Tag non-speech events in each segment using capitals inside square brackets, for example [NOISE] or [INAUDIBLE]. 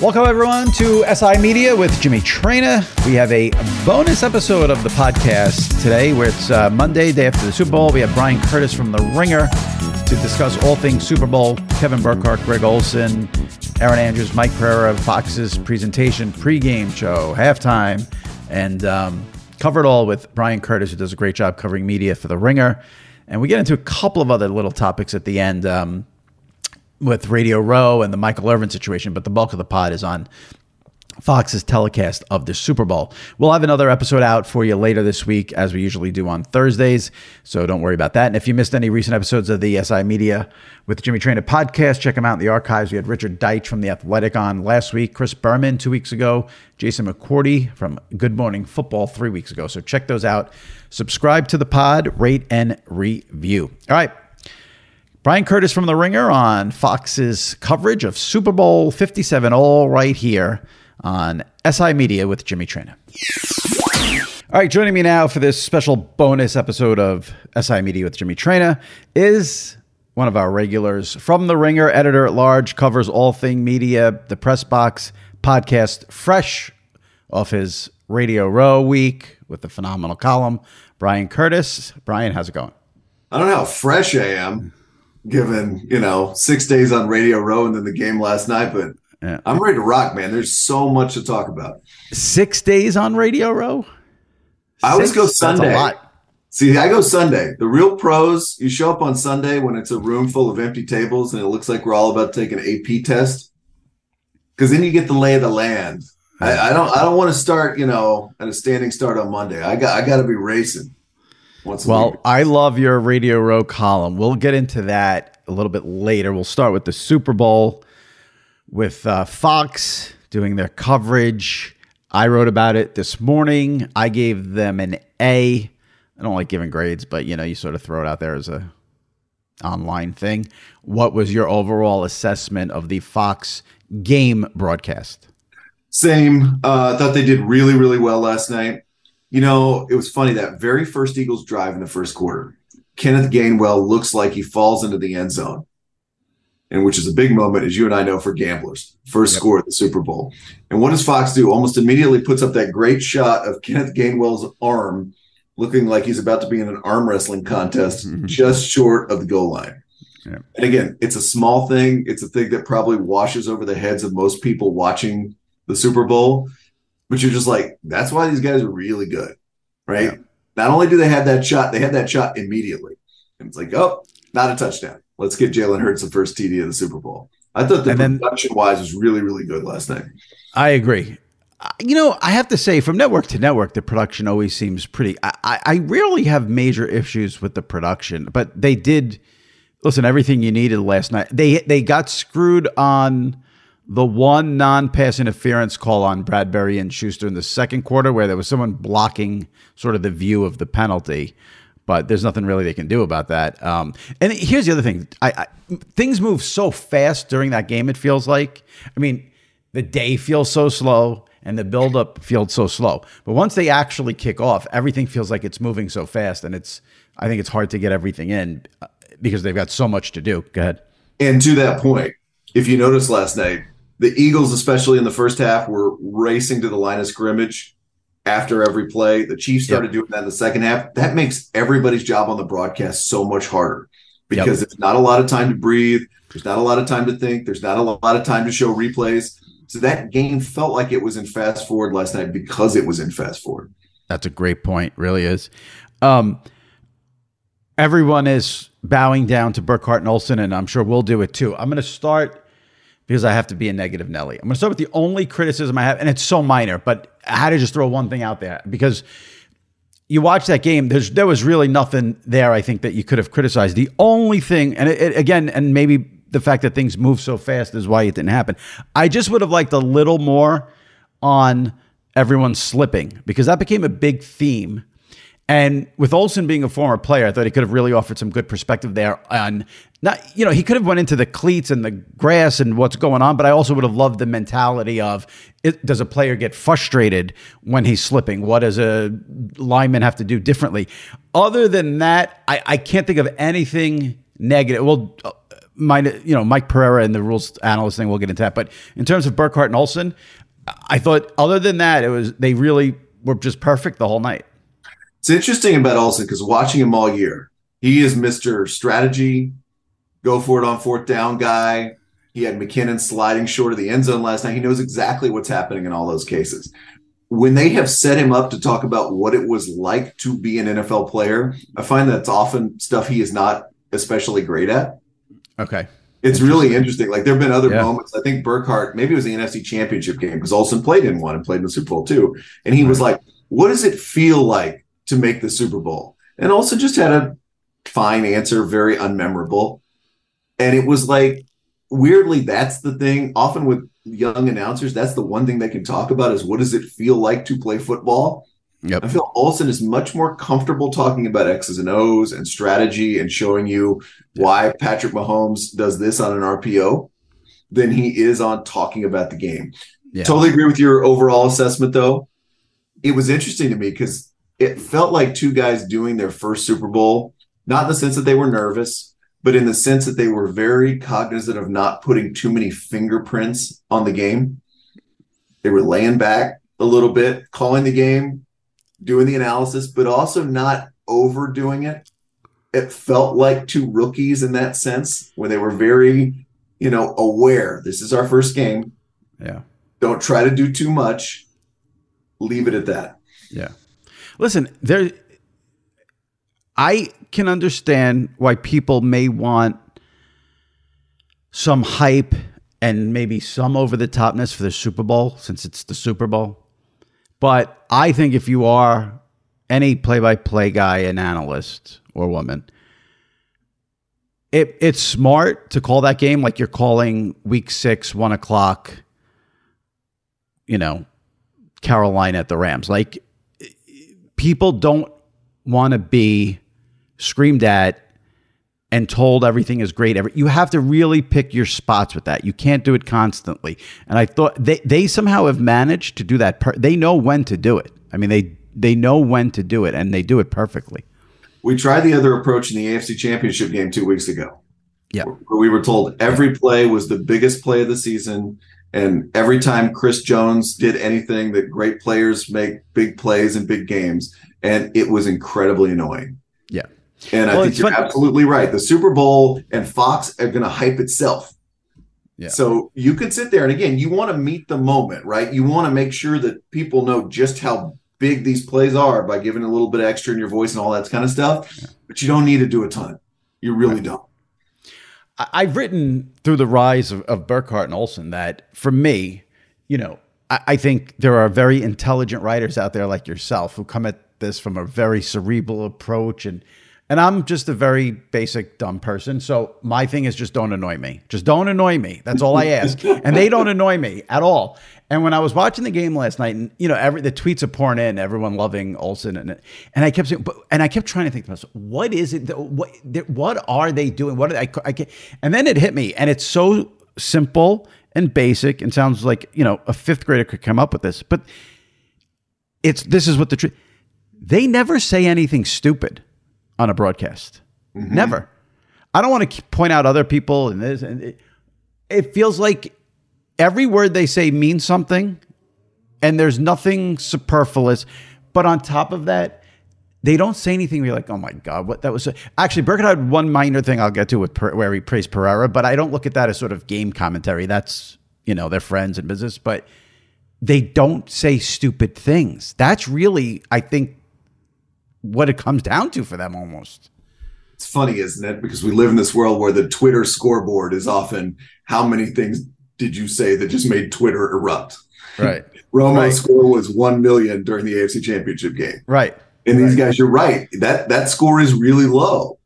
Welcome, everyone, to SI Media with Jimmy Traina. We have a bonus episode of the podcast today where it's uh, Monday, day after the Super Bowl. We have Bryan Curtis from The Ringer to discuss all things Super Bowl. Kevin Burkhardt, Greg Olsen, Erin Andrews, Mike Pereira, Fox's presentation, pregame show, halftime, and um, cover it all with Bryan Curtis, who does a great job covering media for The Ringer. And we get into a couple of other little topics at the end. Um, with Radio Row and the Michael Irvin situation, but the bulk of the pod is on Fox's telecast of the Super Bowl. We'll have another episode out for you later this week, as we usually do on Thursdays. So don't worry about that. And if you missed any recent episodes of the SI Media with Jimmy Traina podcast, check them out in the archives. We had Richard Deitch from The Athletic on last week, Chris Berman two weeks ago, Jason McCourty from Good Morning Football three weeks ago. So check those out. Subscribe to the pod, rate, and review. All right. Bryan Curtis from The Ringer on Fox's coverage of Super Bowl 57, all right here on SI Media with Jimmy Traina. All right, joining me now for this special bonus episode of SI Media with Jimmy Traina is one of our regulars from The Ringer, editor at large, covers all thing media, the Press Box podcast, fresh off his Radio Row week with the phenomenal column. Bryan Curtis. Bryan, how's it going? I don't know how fresh I am given you know six days on Radio Row and then the game last night, but yeah. I'm ready to rock, man. There's so much to talk about. Six days on Radio Row. I always go Sunday. See, I go Sunday. The real pros, you show up on Sunday when it's a room full of empty tables and it looks like we're all about to take an AP test. Because then you get the lay of the land. I, I don't. I don't want to start, you know, at a standing start on Monday. I got. I got to be racing well, I love your Radio Row column. We'll get into that a little bit later. We'll start with the Super Bowl with uh, Fox doing their coverage. I wrote about it this morning. I gave them an A. I don't like giving grades, but you know, you sort of throw it out there as a online thing. What was your overall assessment of the Fox game broadcast? Same. Uh, I thought they did really, really well last night. You know, it was funny that very first Eagles drive in the first quarter. Kenneth Gainwell looks like he falls into the end zone, and which is a big moment, as you and I know, for gamblers. First yep. score at the Super Bowl. And what does Fox do? Almost immediately puts up that great shot of Kenneth Gainwell's arm, looking like he's about to be in an arm wrestling contest, mm-hmm. just short of the goal line. Yep. And again, it's a small thing. It's a thing that probably washes over the heads of most people watching the Super Bowl, but you're just like, that's why these guys are really good, right? Yeah. Not only do they have that shot, they had that shot immediately. And it's like, oh, not a touchdown. Let's get Jalen Hurts the first TD of the Super Bowl. I thought the And then- production wise was really, really good last night. I agree. You know, I have to say, from network to network, the production always seems pretty. I, I, I rarely have major issues with the production, but they did. Listen, everything you needed last night. They they got screwed on the one non-pass interference call on Bradberry and Schuster in the second quarter, where there was someone blocking sort of the view of the penalty. But there's nothing really they can do about that. Um, and here's the other thing: I, I, things move so fast during that game. It feels like. I mean, the day feels so slow and the buildup feels so slow. But once they actually kick off, everything feels like it's moving so fast, and it's. I think it's hard to get everything in uh, because they've got so much to do. Go ahead. And to that point, if you noticed last night, the Eagles, especially in the first half, were racing to the line of scrimmage after every play. The Chiefs started doing that in the second half. That makes everybody's job on the broadcast so much harder because there's not a lot of time to breathe. There's not a lot of time to think. There's not a lot of time to show replays. So that game felt like it was in fast forward last night because it was in fast forward. That's a great point. Really is. Um, everyone is bowing down to Burkhardt and Olsen, and I'm sure we'll do it too. I'm going to start because I have to be a negative Nelly. I'm going to start with the only criticism I have, and it's so minor, but I had to just throw one thing out there because you watch that game. There's there was really nothing there. I think that you could have criticized. The only thing, and it, it, again, and maybe the fact that things move so fast is why it didn't happen. I just would have liked a little more on everyone slipping because that became a big theme. And with Olsen being a former player, I thought he could have really offered some good perspective there on not, you know, he could have went into the cleats and the grass and what's going on, but I also would have loved the mentality of it, does a player get frustrated when he's slipping? What does a lineman have to do differently? Other than that, I, I can't think of anything negative. Well, uh, my, you know, Mike Pereira and the rules analyst thing, we'll get into that. But in terms of Burkhardt and Olsen, I thought other than that, it was, they really were just perfect the whole night. It's interesting about Olsen because watching him all year, he is Mr. Strategy, go for it on fourth down guy. He had McKinnon sliding short of the end zone last night. He knows exactly what's happening in all those cases. When they have set him up to talk about what it was like to be an NFL player, I find that's often stuff he is not especially great at. Okay. It's really interesting. Like there have been other Yeah. moments. I think Burkhardt, maybe it was the NFC Championship game because Olsen played in one and played in the Super Bowl too. And he was like, "What does it feel like to make the Super Bowl?" And Olsen just had a fine answer, very unmemorable. And it was like, weirdly, that's the thing. Often with young announcers, that's the one thing they can talk about is what does it feel like to play football. Yep. I feel Olsen is much more comfortable talking about X's and O's and strategy and showing you why Patrick Mahomes does this on an RPO than he is on talking about the game. Yeah. Totally agree with your overall assessment, though. It was interesting to me because it felt like two guys doing their first Super Bowl, not in the sense that they were nervous, but in the sense that they were very cognizant of not putting too many fingerprints on the game. They were laying back a little bit, calling the game, doing the analysis, but also not overdoing it. It felt like two rookies in that sense, where they were very, you know, aware. This is our first game. Yeah. Don't try to do too much. Leave it at that. Yeah. Listen, there I can understand why people may want some hype and maybe some over the topness for the Super Bowl since it's the Super Bowl. But I think if you are any play by play guy, an analyst or woman, it, it's smart to call that game like you're calling week six, one o'clock, you know, Carolina at the Rams. Like people don't want to be screamed at and told everything is great. Every you have to really pick your spots with that. You can't do it constantly. And I thought they they somehow have managed to do that. Per- they know when to do it. I mean they they know when to do it and they do it perfectly. We tried the other approach in the AFC Championship game two weeks ago. Yeah. Where we were told every play was the biggest play of the season. And every time Chris Jones did anything, that great players make big plays in big games. And it was incredibly annoying. Yeah. And I think you're fun- absolutely right. The Super Bowl and Fox are going to hype itself. Yeah. So you can sit there and again, you want to meet the moment, right? You want to make sure that people know just how big these plays are by giving a little bit extra in your voice and all that kind of stuff. Yeah. But you don't need to do a ton. You really right. don't. I've written through the rise of, of Burkhardt and Olsen that for me, you know, I, I think there are very intelligent writers out there like yourself who come at this from a very cerebral approach and and I'm just a very basic dumb person. So my thing is just don't annoy me. Just don't annoy me. That's all I ask. and they don't annoy me at all. And when I was watching the game last night, and you know, every the tweets are pouring in, everyone loving Olsen, and and I kept saying, but, and I kept trying to think to myself, what is it? That, what what are they doing? What are they, I, I and then it hit me, and it's so simple and basic, and sounds like you know a fifth grader could come up with this, but it's this is what the truth. They never say anything stupid on a broadcast. Mm-hmm. Never. I don't want to point out other people and this, and it, it feels like every word they say means something and there's nothing superfluous. But on top of that, they don't say anything you're like, oh my God, what that was. A-. Actually, Burkhardt had one minor thing I'll get to with per- where he praised Pereira, but I don't look at that as sort of game commentary. That's, you know, they're friends and business, but they don't say stupid things. That's really, I think, what it comes down to for them almost. It's funny, isn't it? Because we live in this world where the Twitter scoreboard is often how many things did you say that just made Twitter erupt? Right. Romo's right. score was one million during the AFC Championship game. Right. And these guys, you're right. That that score is really low.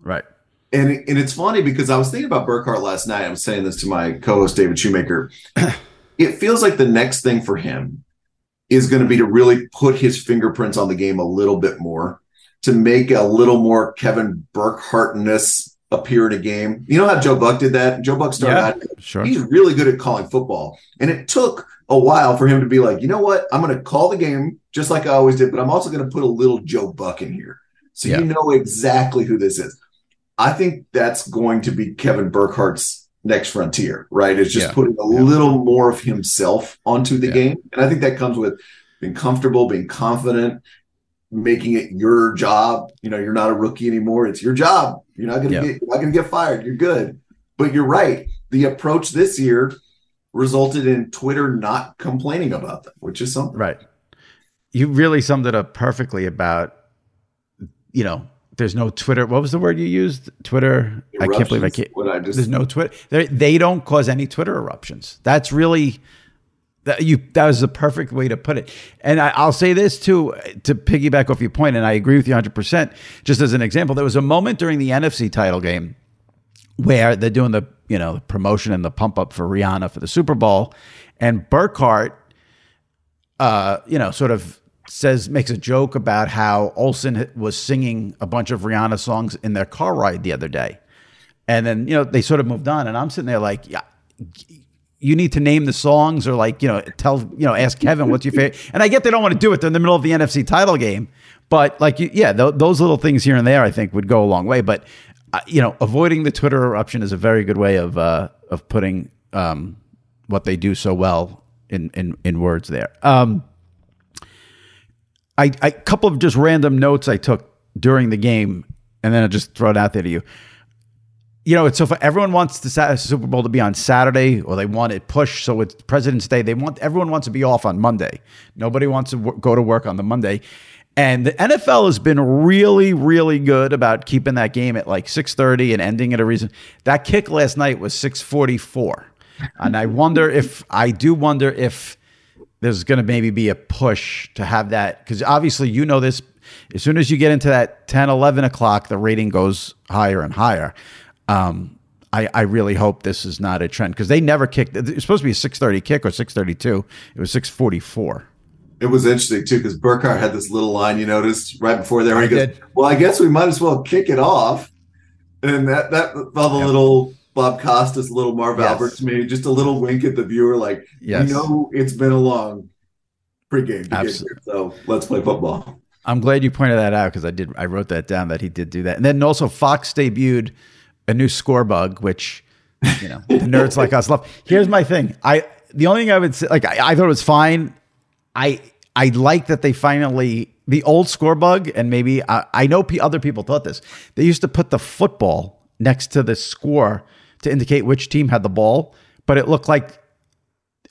Right. And and it's funny because I was thinking about Burkhardt last night. I'm saying this to my co-host David Shoemaker. [CLEARS THROAT] it feels like the next thing for him is going to be to really put his fingerprints on the game a little bit more, to make a little more Kevin Burkhardtness appear in a game. You know how Joe Buck did that? Joe Buck started yeah, out, sure. he's really good at calling football. And it took a while for him to be like, you know what? I'm going to call the game just like I always did, but I'm also going to put a little Joe Buck in here. So yeah. you know exactly who this is. I think that's going to be Kevin Burkhardt's next frontier, right? Is just yeah. putting a little more of himself onto the game. And I think that comes with being comfortable, being confident, making it your job. You know, you're not a rookie anymore. It's your job. You're not gonna get you're not gonna get fired. You're good. But you're right. The approach this year resulted in Twitter not complaining about them, which is something. Right. You really summed it up perfectly about, you know, there's no Twitter. What was the word you used? Twitter. Eruptions, I can't believe I can't. I just, there's no Twitter. They, they don't cause any Twitter eruptions. That's really that you that was the perfect way to put it. And I, will say this too to piggyback off your point, and I agree with you 100. percent Just as an example, there was a moment during the NFC title game where they're doing the you know promotion and the pump up for Rihanna for the Super Bowl, and Burkhardt, uh, you know, sort of says makes a joke about how Olsen was singing a bunch of Rihanna songs in their car ride the other day, and then you know they sort of moved on, and I'm sitting there like, yeah you need to name the songs or like you know tell you know ask Kevin what's your favorite. And I get they don't want to do it; they're in the middle of the NFC title game. But like yeah, th- those little things here and there, I think would go a long way. But uh, you know, avoiding the Twitter eruption is a very good way of uh, of putting um, what they do so well in in in words there. Um, I a couple of just random notes I took during the game, and then I'll just throw it out there to you you know, it's so everyone wants the Super Bowl to be on Saturday, or they want it pushed. So it's President's Day. They want everyone wants to be off on Monday. Nobody wants to w- go to work on the Monday. And the NFL has been really, really good about keeping that game at like six thirty and ending at a reason. That kick last night was six forty four, and I wonder if I do wonder if there's going to maybe be a push to have that because obviously you know this. As soon as you get into that 10, 11 o'clock, the rating goes higher and higher. Um, I, I really hope this is not a trend because they never kicked. It was supposed to be a six thirty kick or six thirty two. It was six forty four. It was interesting too because Burkhardt had this little line you noticed right before there. He goes, did. "Well, I guess we might as well kick it off," and that that felt a yep. little Bob Costas, a little Marv yes. Albert to me, just a little wink at the viewer, like, yes. "You know, it's been a long pregame Absolutely. here, so let's play football." I'm glad you pointed that out because I did. I wrote that down that he did do that, and then also Fox debuted a new score bug, which you know the nerds like us love. Here's my thing. I the only thing I would say, like I, I thought it was fine. I I like that they finally the old score bug, and maybe I, I know p- other people thought this. They used to put the football next to the score to indicate which team had the ball. but it looked like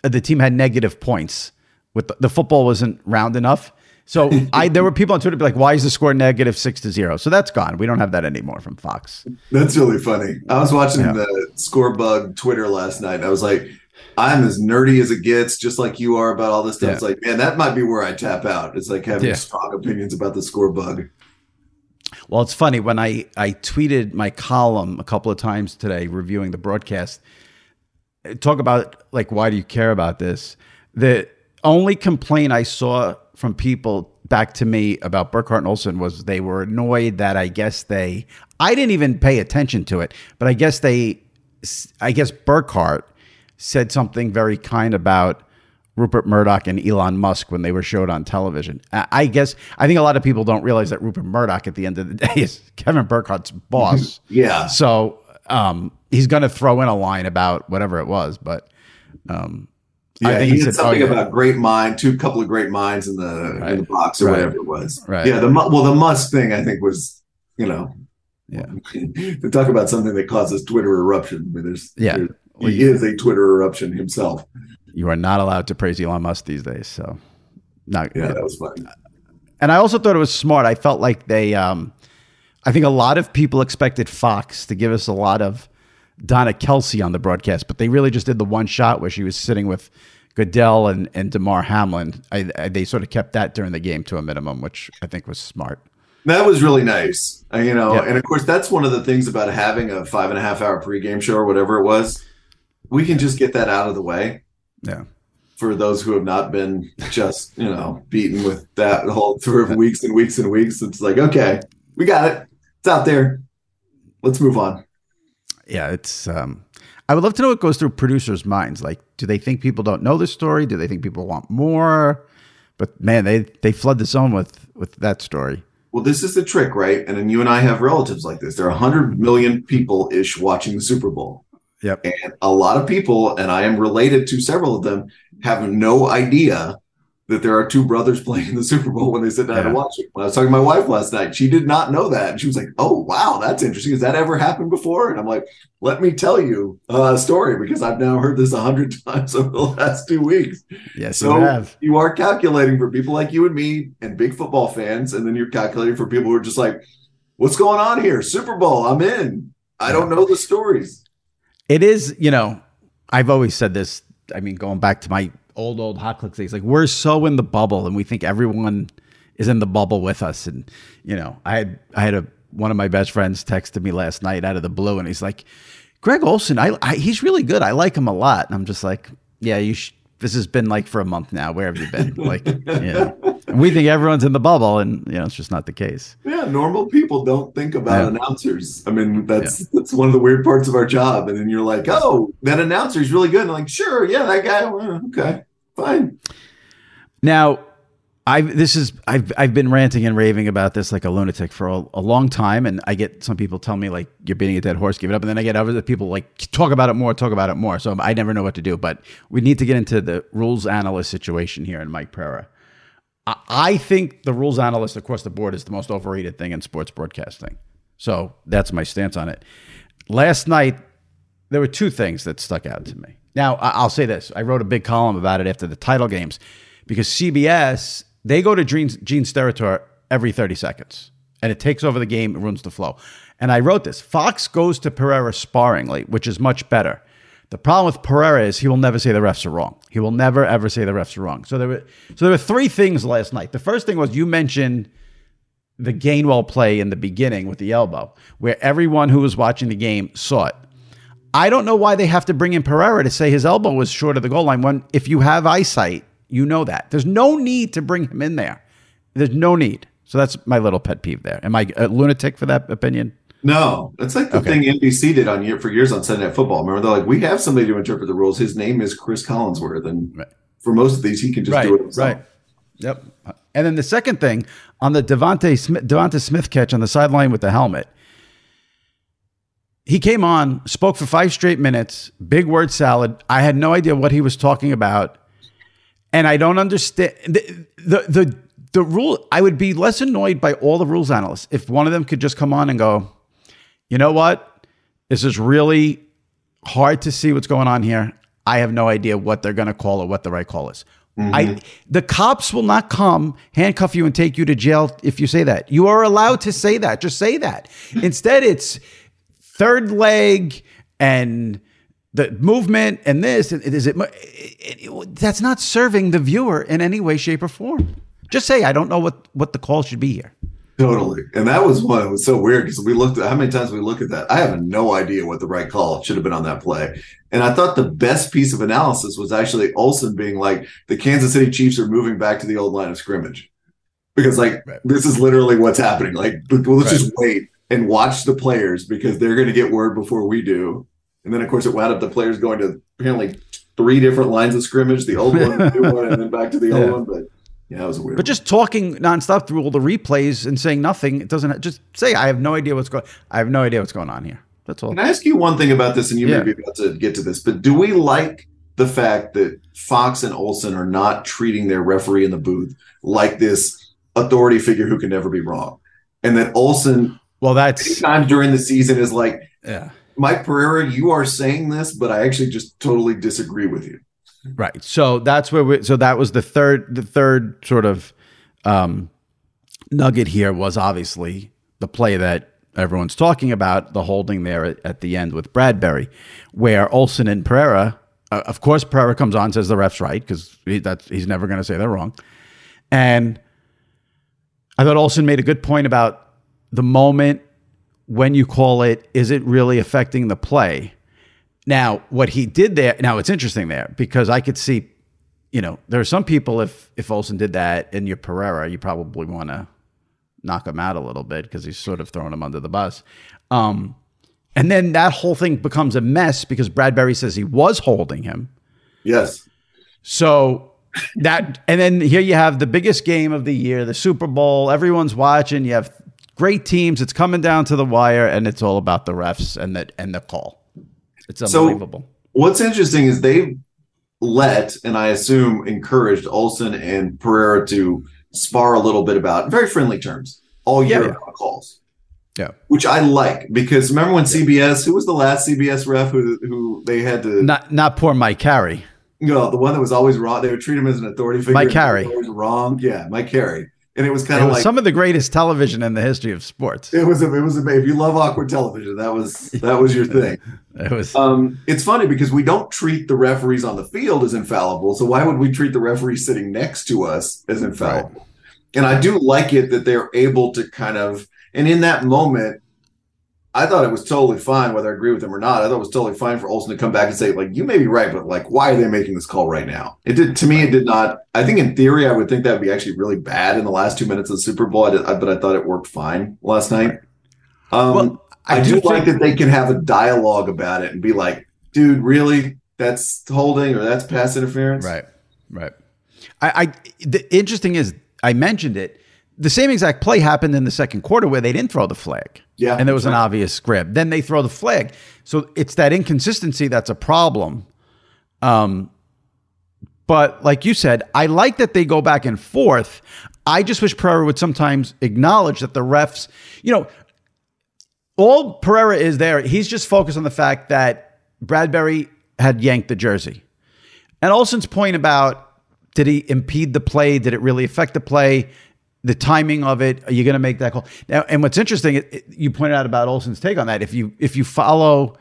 uh, the team had negative points. With the, the football wasn't round enough. So [LAUGHS] I there were people on Twitter be like, "Why is the score negative six to zero? So that's gone. We don't have that anymore from Fox. That's really funny. I was watching yeah. the score bug Twitter last night. And I was like, I'm as nerdy as it gets, just like you are about all this stuff. Yeah. It's like, man, that might be where I tap out. It's like having yeah. strong opinions about the score bug. Well, it's funny when I I tweeted my column a couple of times today reviewing the broadcast. Talk about like why do you care about this? The only complaint I saw from people back to me about Burkhardt and Olsen was they were annoyed that I guess they I didn't even pay attention to it, but I guess they I guess Burkhardt said something very kind about Rupert Murdoch and Elon Musk when they were showed on television. I guess I think a lot of people don't realize that Rupert Murdoch at the end of the [LAUGHS] day is Kevin Burkhardt's boss. [LAUGHS] yeah. So um, he's going to throw in a line about whatever it was, but um, yeah, I think he, he said something oh, yeah. about great mind, two couple of great minds in the right. in the box or right. whatever it was. Right. Yeah. The well, the Musk thing I think was you know, yeah, [LAUGHS] to talk about something that causes Twitter eruption. I mean, there's yeah, there, well, he is a Twitter eruption himself. You are not allowed to praise Elon Musk these days. So, not yeah, that was funny. And I also thought it was smart. I felt like they, um, I think a lot of people expected Fox to give us a lot of Donna Kelce on the broadcast, but they really just did the one shot where she was sitting with Goodell and, and Damar Hamlin. I, I, they sort of kept that during the game to a minimum, which I think was smart. That was really nice, uh, you know. And of course, that's one of the things about having a five and a half hour pregame show or whatever it was. We can just get that out of the way. Yeah. For those who have not been just you know beaten with that whole through weeks and weeks and weeks, it's like okay, we got it. It's out there. Let's move on yeah, it's. Um, I would love to know what goes through producers' minds. Like, do they think people don't know the story? Do they think people want more? But man, they they flood the zone with with that story. Well, this is the trick, right? And then you and I have relatives like this. There are 100 million people ish watching the Super Bowl. Yep. And a lot of people, and I am related to several of them, have no idea that there are two brothers playing in the Super Bowl when they sit down yeah. to watch it. When I was talking to my wife last night, she did not know that. And she was like, Oh, wow, that's interesting. Has that ever happened before? And I'm like, Let me tell you a story because I've now heard this a hundred [LAUGHS] times over the last two weeks. Yes, so you have. You are calculating for people like you and me and big football fans. And then you're calculating for people who are just like, What's going on here? Super Bowl, I'm in. I don't know the stories. It is, you know, I've always said this. I mean, going back to my old old hot click days. Like we're so in the bubble, and we think everyone is in the bubble with us. And you know, I had I had a one of my best friends texted me last night out of the blue, and he's like, "Greg Olsen, I, I he's really good. I like him a lot." And I'm just like, "Yeah, you." Sh- this has been like for a month now. Where have you been? [LAUGHS] Like, yeah. we think everyone's in the bubble, and you know it's just not the case. Yeah, normal people don't think about yeah. announcers. I mean, that's yeah. that's one of the weird parts of our job. And then you're like, oh, that announcer is really good. And like, sure, yeah, that guy. okay, fine. Now, I've this is I've I've been ranting and raving about this like a lunatic for a, a, long time, and I get some people tell me like you're beating a dead horse, give it up, and then I get other people like talk about it more, talk about it more. So I never know what to do. But we need to get into the rules analyst situation here in Mike Pereira. I, I think the rules analyst across the board is the most overrated thing in sports broadcasting. So that's my stance on it. Last night there were two things that stuck out to me. Now, I'll say this. I wrote a big column about it after the title games because CBS, they go to Gene, Gene Steratore every 30 seconds and it takes over the game, it ruins the flow. And I wrote this Fox goes to Pereira sparingly, which is much better. The problem with Pereira is he will never say the refs are wrong. He will never ever say the refs are wrong. So there were so there were three things last night. The first thing was you mentioned the Gainwell play in the beginning with the elbow, where everyone who was watching the game saw it. I don't know why they have to bring in Pereira to say his elbow was short of the goal line. When if you have eyesight, you know that. There's no need to bring him in there. There's no need. So that's my little pet peeve there. Am I a lunatic for that opinion? No, that's like the okay. thing NBC did on year for years on Sunday Night Football. Remember, they're like, we have somebody to interpret the rules. His name is Cris Collinsworth, and right. for most of these, he can just right, do it himself. Right. Yep. And then the second thing on the DeVonta Smith, DeVonta Smith catch on the sideline with the helmet, he came on, spoke for five straight minutes, big word salad. I had no idea what he was talking about. And I don't understand the, the, the, the rule. I would be less annoyed by all the rules analysts if one of them could just come on and go, you know what? This is really hard to see what's going on here. I have no idea what they're going to call or what the right call is. Mm-hmm. I the cops will not come handcuff you and take you to jail if you say that. You are allowed to say that. Just say that. [LAUGHS] Instead, it's third leg and the movement and this and is it, it, it, that's not serving the viewer in any way shape or form just say i don't know what what the call should be here Totally. And that was one that was so weird because we looked at how many times we look at that. I have no idea what the right call should have been on that play. And I thought the best piece of analysis was actually olsen being like, the Kansas City Chiefs are moving back to the old line of scrimmage. Because like Right. this is literally what's happening. Like let's Right. just wait and watch the players because they're gonna get word before we do. And then of course it wound up the players going to apparently three different lines of scrimmage, the old one, the new one, and then back to the old [LAUGHS] Yeah. one. But yeah, it was weird but just talking nonstop through all the replays and saying nothing it doesn't just say i have no idea what's going i have no idea what's going on here that's all Can I ask you one thing about this? And you Yeah. may be about to get to this, but do we like the fact that Fox and Olsen are not treating their referee in the booth like this authority figure who can never be wrong? And that Olsen, well that's times during the season, is like, yeah Mike Pereira, you are saying this, but I actually just totally disagree with you. Right. So that's where we so that was the third the third sort of um nugget here was obviously the play that everyone's talking about, the holding there at, at the end with Bradberry, where Olsen and Pereira, uh, of course Pereira comes on says the ref's right because he, that's he's never going to say they're wrong. And I thought Olsen made a good point about the moment when you call it, is it really affecting the play? Now, what he did there, now it's interesting there because I could see, you know, there are some people if if Olsen did that and you're Pereira, you probably want to knock him out a little bit because he's sort of throwing him under the bus. Um, and then that whole thing becomes a mess because Bradberry says he was holding him. Yes. So that, and then here you have the biggest game of the year, the Super Bowl. Everyone's watching. You have great teams. It's coming down to the wire, and it's all about the refs and the and the call. It's So- unbelievable. What's interesting is they let, and I assume encouraged Olsen and Pereira to spar a little bit about very friendly terms all year Yeah, yeah. calls. yeah. which I like because remember when CBS, who was the last CBS ref who who they had to, Not not poor Mike Carey. you know, the one that was always wrong. They would treat him as an authority figure. Mike Carey. always wrong. Yeah, Mike Carey, and it was kind of like some of the greatest television in the history of sports. it was. A, it was. A, if you love awkward television, that was that was your thing. [LAUGHS] It was Um, it's funny because we don't treat the referees on the field as infallible. So why would we treat the referee sitting next to us as infallible? And I do like it that they're able to kind of, and in that moment, I thought it was totally fine whether I agree with them or not. I thought it was totally fine for Olsen to come back and say, like, you may be right, but like, why are they making this call right now? It did to me. It did not. I think in theory, I would think that would be actually really bad in the last two minutes of the Super Bowl. I did, I, but I thought it worked fine last night. Um, Well, I, I do do like that they can have a dialogue about it and be like, dude, really? That's holding or that's pass interference? right, right. I, I the interesting is I mentioned it. The same exact play happened in the second quarter where they didn't throw the flag. Yeah, and there was that's an obvious script. Then they throw the flag. So it's that inconsistency that's a problem. Um, but like you said, I like that they go back and forth. I just wish Pereira would sometimes acknowledge that the refs, you know, all Pereira is there, he's just focused on the fact that Bradberry had yanked the jersey. And Olsen's point about did he impede the play? Did it really affect the play? The timing of it? Are you going to make that call now? And what's interesting, it, it- you pointed out about Olsen's take on that. If you if you follow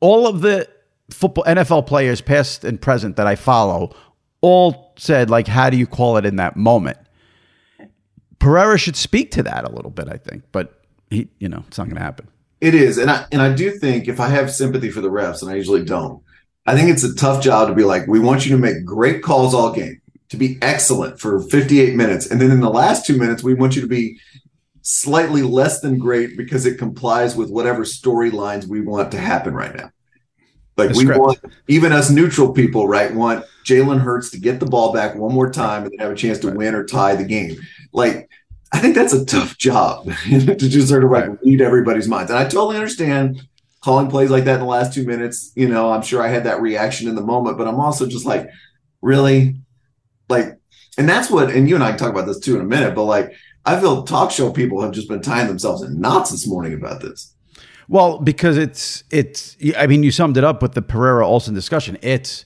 all of the football NFL players, past and present, that I follow, all said like, how do you call it in that moment? Pereira should speak to that a little bit, I think, but he, you know, it's not going to happen. It is, and I and I do think if I have sympathy for the refs, and I usually don't, I think it's a tough job to be like, we want you to make great calls all game, to be excellent for 58 minutes, and then in the last two minutes, we want you to be slightly less than great because it complies with whatever storylines we want to happen right now. Like we want even us neutral people, right? Want Jalen Hurts to get the ball back one more time and then have a chance to win or tie the game. Like I think that's a tough job [LAUGHS] to just sort of like Right. read everybody's minds. And I totally understand calling plays like that in the last two minutes. You know, I'm sure I had that reaction in the moment, but I'm also just like, really? Like, and that's what, and you and I can talk about this too in a minute, but like, I feel talk show people have just been tying themselves in knots this morning about this. Well, because it's it's I mean you summed it up with the Pereira Olsen discussion. It's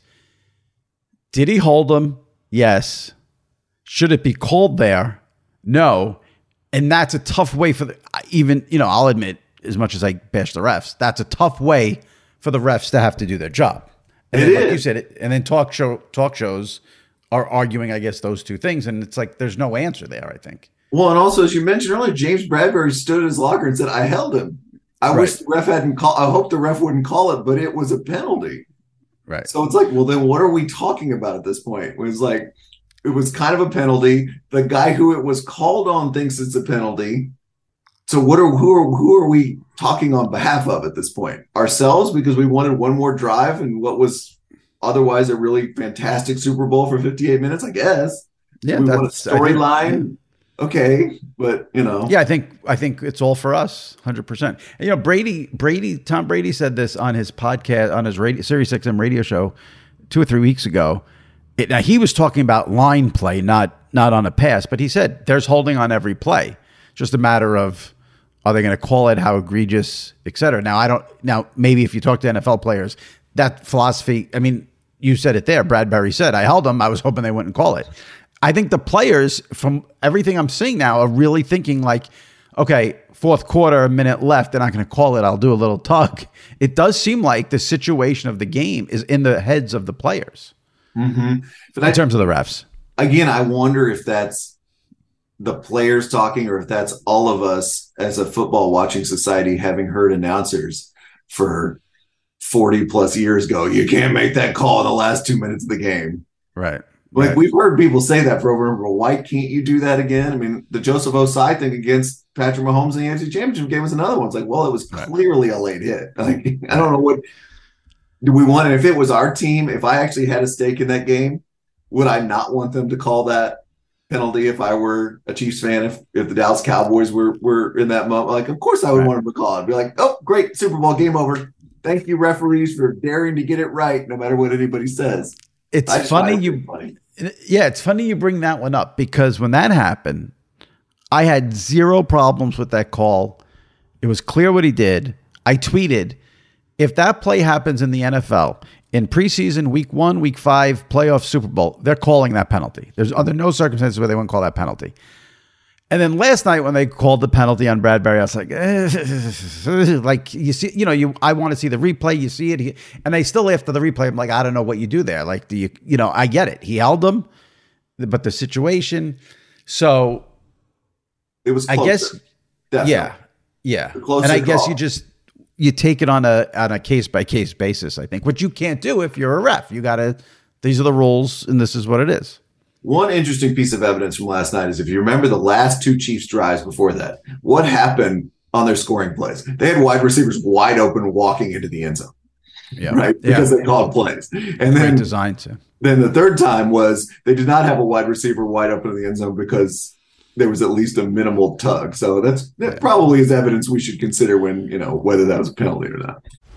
Did he hold him? Yes. Should it be called there? No. And that's a tough way for the even, you know, I'll admit, as much as I bash the refs, that's a tough way for the refs to have to do their job. And It then, like you said it, and then talk show talk shows are arguing, I guess, those two things, and it's like there's no answer there. I think. Well, and also as you mentioned earlier, James Bradberry stood in his locker and said, "I held him." I wish the ref hadn't call. I hope the ref wouldn't call it, but it was a penalty. Right. So it's like, well, then what are we talking about at this point? It was like, it was kind of a penalty. The guy who it was called on thinks it's a penalty. So what are who are who are we talking on behalf of at this point? Ourselves because we wanted one more drive and what was otherwise a really fantastic Super Bowl for 58 minutes, I guess. Yeah, we a that's think- storyline. Okay, but you know, Yeah, I think I think it's all for us, hundred percent. You know, Brady, Brady, Tom Brady said this on his podcast on his radio Sirius XM radio show two or three weeks ago. It, now he was talking about line play, not not on a pass, but he said there's holding on every play. Just a matter of are they going to call it, how egregious, et cetera. Now I don't. Now maybe if you talk to NFL players, that philosophy. I mean, you said it there. Bradberry said I held them. I was hoping they wouldn't call it. I think the players, from everything I'm seeing now, are really thinking like, okay, fourth quarter, a minute left. They're not going to call it. I'll do a little tug. It does seem like the situation of the game is in the heads of the players Mhm. but I, in terms of the refs. again, I wonder if that's the players talking or if that's all of us as a football watching society having heard announcers for 40 plus years go, you can't make that call in the last two minutes of the game. Right. Like Right. we've heard people say that for over and over. Why can't you do that again? I mean, the Joseph Ossai thing against Patrick Mahomes in the NFC Championship game was another one. It's like, well, it was clearly a late hit. [LAUGHS] Like, I don't know what do we want. And If it was our team, if I actually had a stake in that game, would I not want them to call that penalty if I were a Chiefs fan? If if the Dallas Cowboys were were in that moment, like, of course I would Right. want them to call it. Be like, oh, great, Super Bowl game over. Thank you, referees, for daring to get it right, no matter what anybody says. It's I just find funny it you funny. Yeah, it's funny you bring that one up because when that happened, I had zero problems with that call. It was clear what he did. I tweeted, if that play happens in the NFL in preseason, week one, week five, playoff, Super Bowl, they're calling that penalty. There's under no circumstances where they wouldn't call that penalty. And then last night when they called the penalty on Bradberry, I was like, [LAUGHS] like you see, you know, you I want to see the replay. You see it, and they still after the replay, I'm like, I don't know what you do there. Like, do you, you know, I get it. He held them, but the situation. So It was I guess, Definitely. yeah, yeah, closer and I guess call. you just you take it on a on a case by case basis. I think, which you can't do if you're a ref. You got to. These are the rules, and this is what it is. One interesting piece of evidence from last night is if you remember the last two Chiefs drives before that, what happened on their scoring plays? They had wide receivers wide open walking into the end zone, Yeah, right? Yeah, Because they called plays. And great then, design too. then the third time was they did not have a wide receiver wide open in the end zone because there was at least a minimal tug. So that's that probably is evidence we should consider when, you know, whether that was a penalty or not.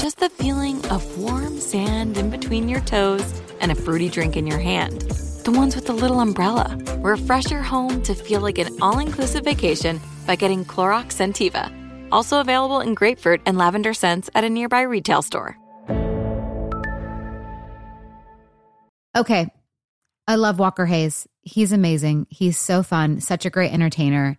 just the feeling of warm sand in between your toes and a fruity drink in your hand. the ones with the little umbrella. Refresh your home to feel like an all inclusive vacation by getting Clorox Scentiva. Also available in grapefruit and lavender scents at a nearby retail store. Okay. I love Walker Hayes. He's amazing. He's so fun, such a great entertainer.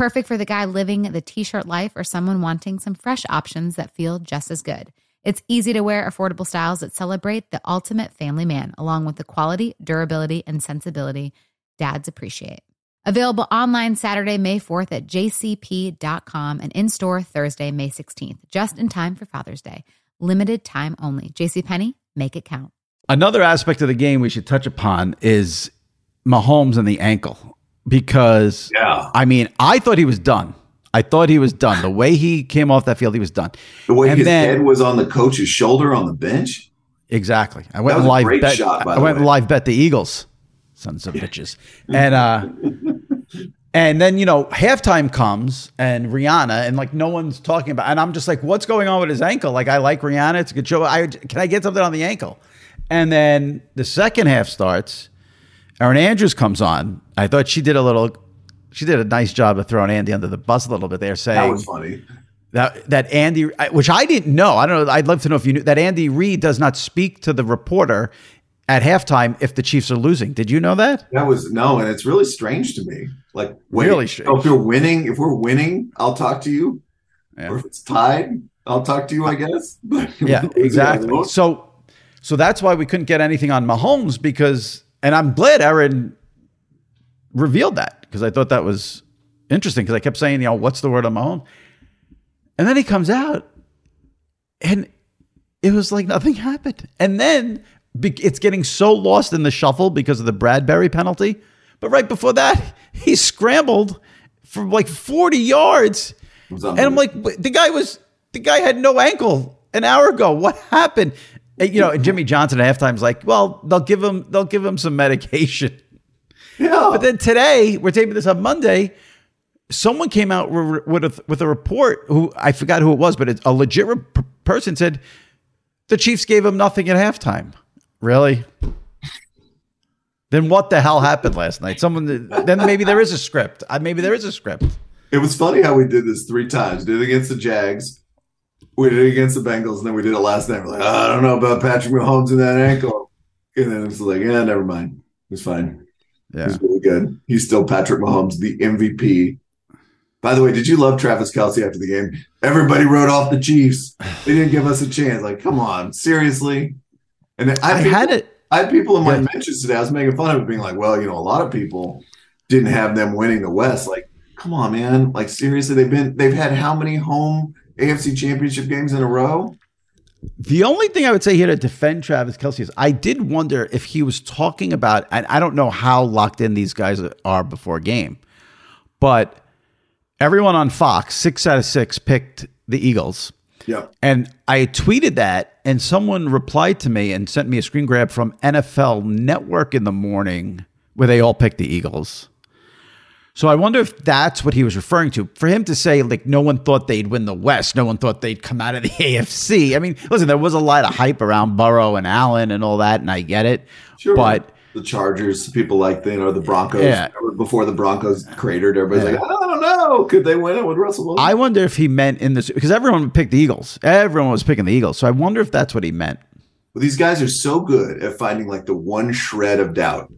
Perfect for the guy living the t shirt life or someone wanting some fresh options that feel just as good. It's easy to wear, affordable styles that celebrate the ultimate family man, along with the quality, durability, and sensibility dads appreciate. Available online Saturday, May 4th at jcp.com and in store Thursday, May 16th, just in time for Father's Day. Limited time only. JCPenney, make it count. Another aspect of the game we should touch upon is Mahomes and the ankle because Yeah. I mean, I thought he was done. I thought he was done. The way he came off that field, he was done. The way And his then- head was on the coach's shoulder on the bench. Exactly. I went That was and a live bet. shot, I the went way. live bet the Eagles, sons of bitches. And uh, [LAUGHS] and then you know halftime comes and Rihanna and like no one's talking about. And I'm just like, what's going on with his ankle? Like I like Rihanna. It's a good show. I can I get something on the ankle? And then the second half starts. Erin Andrews comes on. I thought she did a little. She did a nice job of throwing Andy under the bus a little bit there, saying That was funny. that that Andy, which I didn't know. I don't know. I'd love to know if you knew that Andy Reid does not speak to the reporter at halftime if the Chiefs are losing. Did you know that? That was no, and it's really strange to me. Like, wait, Really strange. if you're winning, if we're winning, I'll talk to you. Yeah. Or if it's tied, I'll talk to you. I guess. [LAUGHS] Yeah, exactly. So, so that's why we couldn't get anything on Mahomes because, and I'm glad Erin revealed that because I thought that was interesting because I kept saying, you know, what's the word on Mahomes? And then he comes out and it was like nothing happened. And then it's getting so lost in the shuffle because of the Bradberry penalty. But right before that, [LAUGHS] he scrambled for like 40 yards. And I'm like, the guy was, the guy had no ankle an hour ago. What happened? You know, and Jimmy Johnson at halftime's like, well, they'll give him, they'll give him some medication. yeah. But then today, we're taping this on Monday. Someone came out with a, with a report who I forgot who it was, but it's a legit re- person said the Chiefs gave him nothing at halftime. Really? Then what the hell happened last night? Someone then maybe there is a script. Uh, Maybe there is a script. It was funny how we did this three times. Did it against the Jags, we did it against the Bengals, and then we did it last night. We're like, "Oh, I don't know about Patrick Mahomes and that ankle. And then it's like, yeah, never mind. It's fine. Yeah. He's really good. He's still Patrick Mahomes, the MVP. By the way, did you love Travis Kelce after the game? Everybody wrote off the Chiefs. They didn't give us a chance. Like, come on, seriously. And then I people- had it. I had people in my Yeah. mentions today. I was making fun of it, being like, well, you know, a lot of people didn't have them winning the West. Like, come on, man. Like, seriously, they've been they've had how many home AFC championship games in a row? The only thing I would say here to defend Travis Kelce is I did wonder if he was talking about, and I don't know how locked in these guys are before a game, but everyone on Fox, six out of six, picked the Eagles. Yeah. And I tweeted that, and someone replied to me and sent me a screen grab from NFL Network in the morning where they all picked the Eagles. So I wonder if that's what he was referring to. For him to say, like, no one thought they'd win the West, no one thought they'd come out of the [LAUGHS] AFC. I mean, listen, there was a lot of hype around Burrow and Allen and all that, and I get it. Sure. But the Chargers, people like the, you know, the Broncos. Yeah. Before the Broncos cratered, everybody's Yeah. like, I don't know. Could they win it with Russell Wilson? I wonder if he meant in this because everyone picked the Eagles. Everyone was picking the Eagles. So I wonder if that's what he meant. Well, these guys are so good at finding like the one shred of doubt,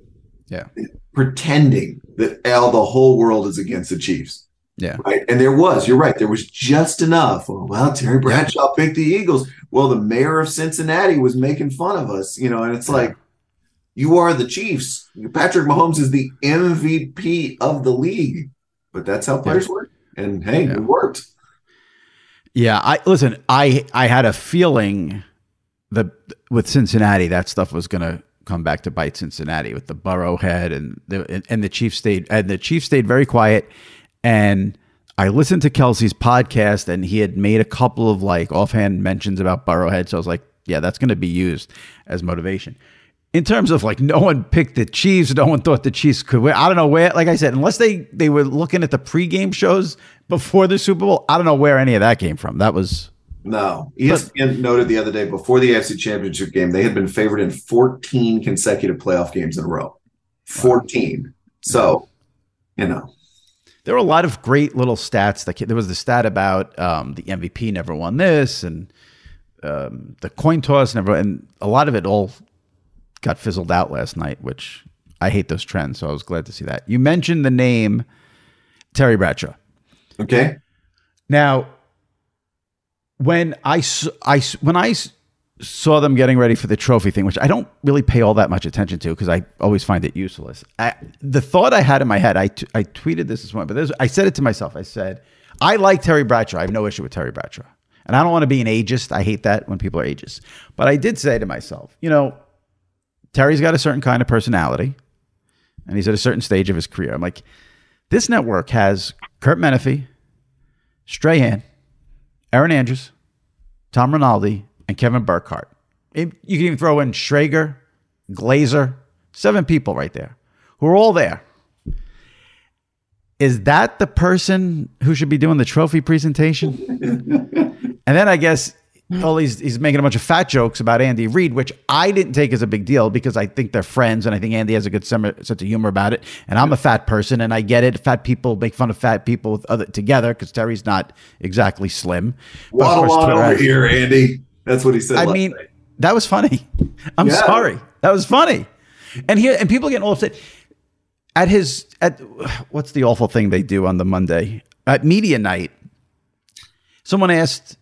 Yeah. pretending that all the whole world is against the Chiefs. Yeah. Right. And there was, you're right, there was just enough. Well, well, Terry Bradshaw picked the Eagles. Well, the mayor of Cincinnati was making fun of us, you know, and it's like, you are the Chiefs. Patrick Mahomes is the MVP of the league. But that's how players work. And hey, Yeah. it worked. Yeah, I listen. I I had a feeling that with Cincinnati, that stuff was going to come back to bite Cincinnati with the Burrowhead and the and the Chiefs stayed and the Chiefs stayed very quiet. And I listened to Kelce's podcast and he had made a couple of like offhand mentions about Burrowhead. So I was like, yeah, that's going to be used as motivation. In terms of like, no one picked the Chiefs. No one thought the Chiefs could win. I don't know where. Like I said, unless they they were looking at the pregame shows before the Super Bowl, I don't know where any of that came from. That was no. ESPN noted the other day before the AFC Championship game, they had been favored in 14 consecutive playoff games in a row. 14. Wow. So, you know. There were a lot of great little stats. That there was the stat about um, the MVP never won this, and um, the coin toss never, and a lot of it all got fizzled out last night, which I hate those trends. So I was glad to see that. You mentioned the name Terry Bradshaw. Okay. Now, when I, I when I saw them getting ready for the trophy thing, which I don't really pay all that much attention to because I always find it useless. I, the thought I had in my head, I, t- I tweeted this this morning, but I said it to myself. I said, I like Terry Bradshaw. I have no issue with Terry Bradshaw. And I don't want to be an ageist. I hate that when people are ageist. But I did say to myself, you know, Terry's got a certain kind of personality and he's at a certain stage of his career. I'm like, this network has Kurt Menefee, Strahan, Erin Andrews, Tom Rinaldi, and Kevin Burkhardt. You can even throw in Schrager, Glazer, seven people right there who are all there. Is that the person who should be doing the trophy presentation? [LAUGHS] and then I guess Mm-hmm. well, he's, he's making a bunch of fat jokes about Andy Reid, which I didn't take as a big deal because I think they're friends and I think Andy has a good sense of humor about it. And I'm a fat person and I get it. Fat people make fun of fat people with other, together because Terry's not exactly slim. Waddle on over has, here, Andy. That's what he said. I mean, night. that was funny. [LAUGHS] I'm yeah. sorry. That was funny. And here, and people getting all upset at his at what's the awful thing they do on the Monday at media night. Someone asked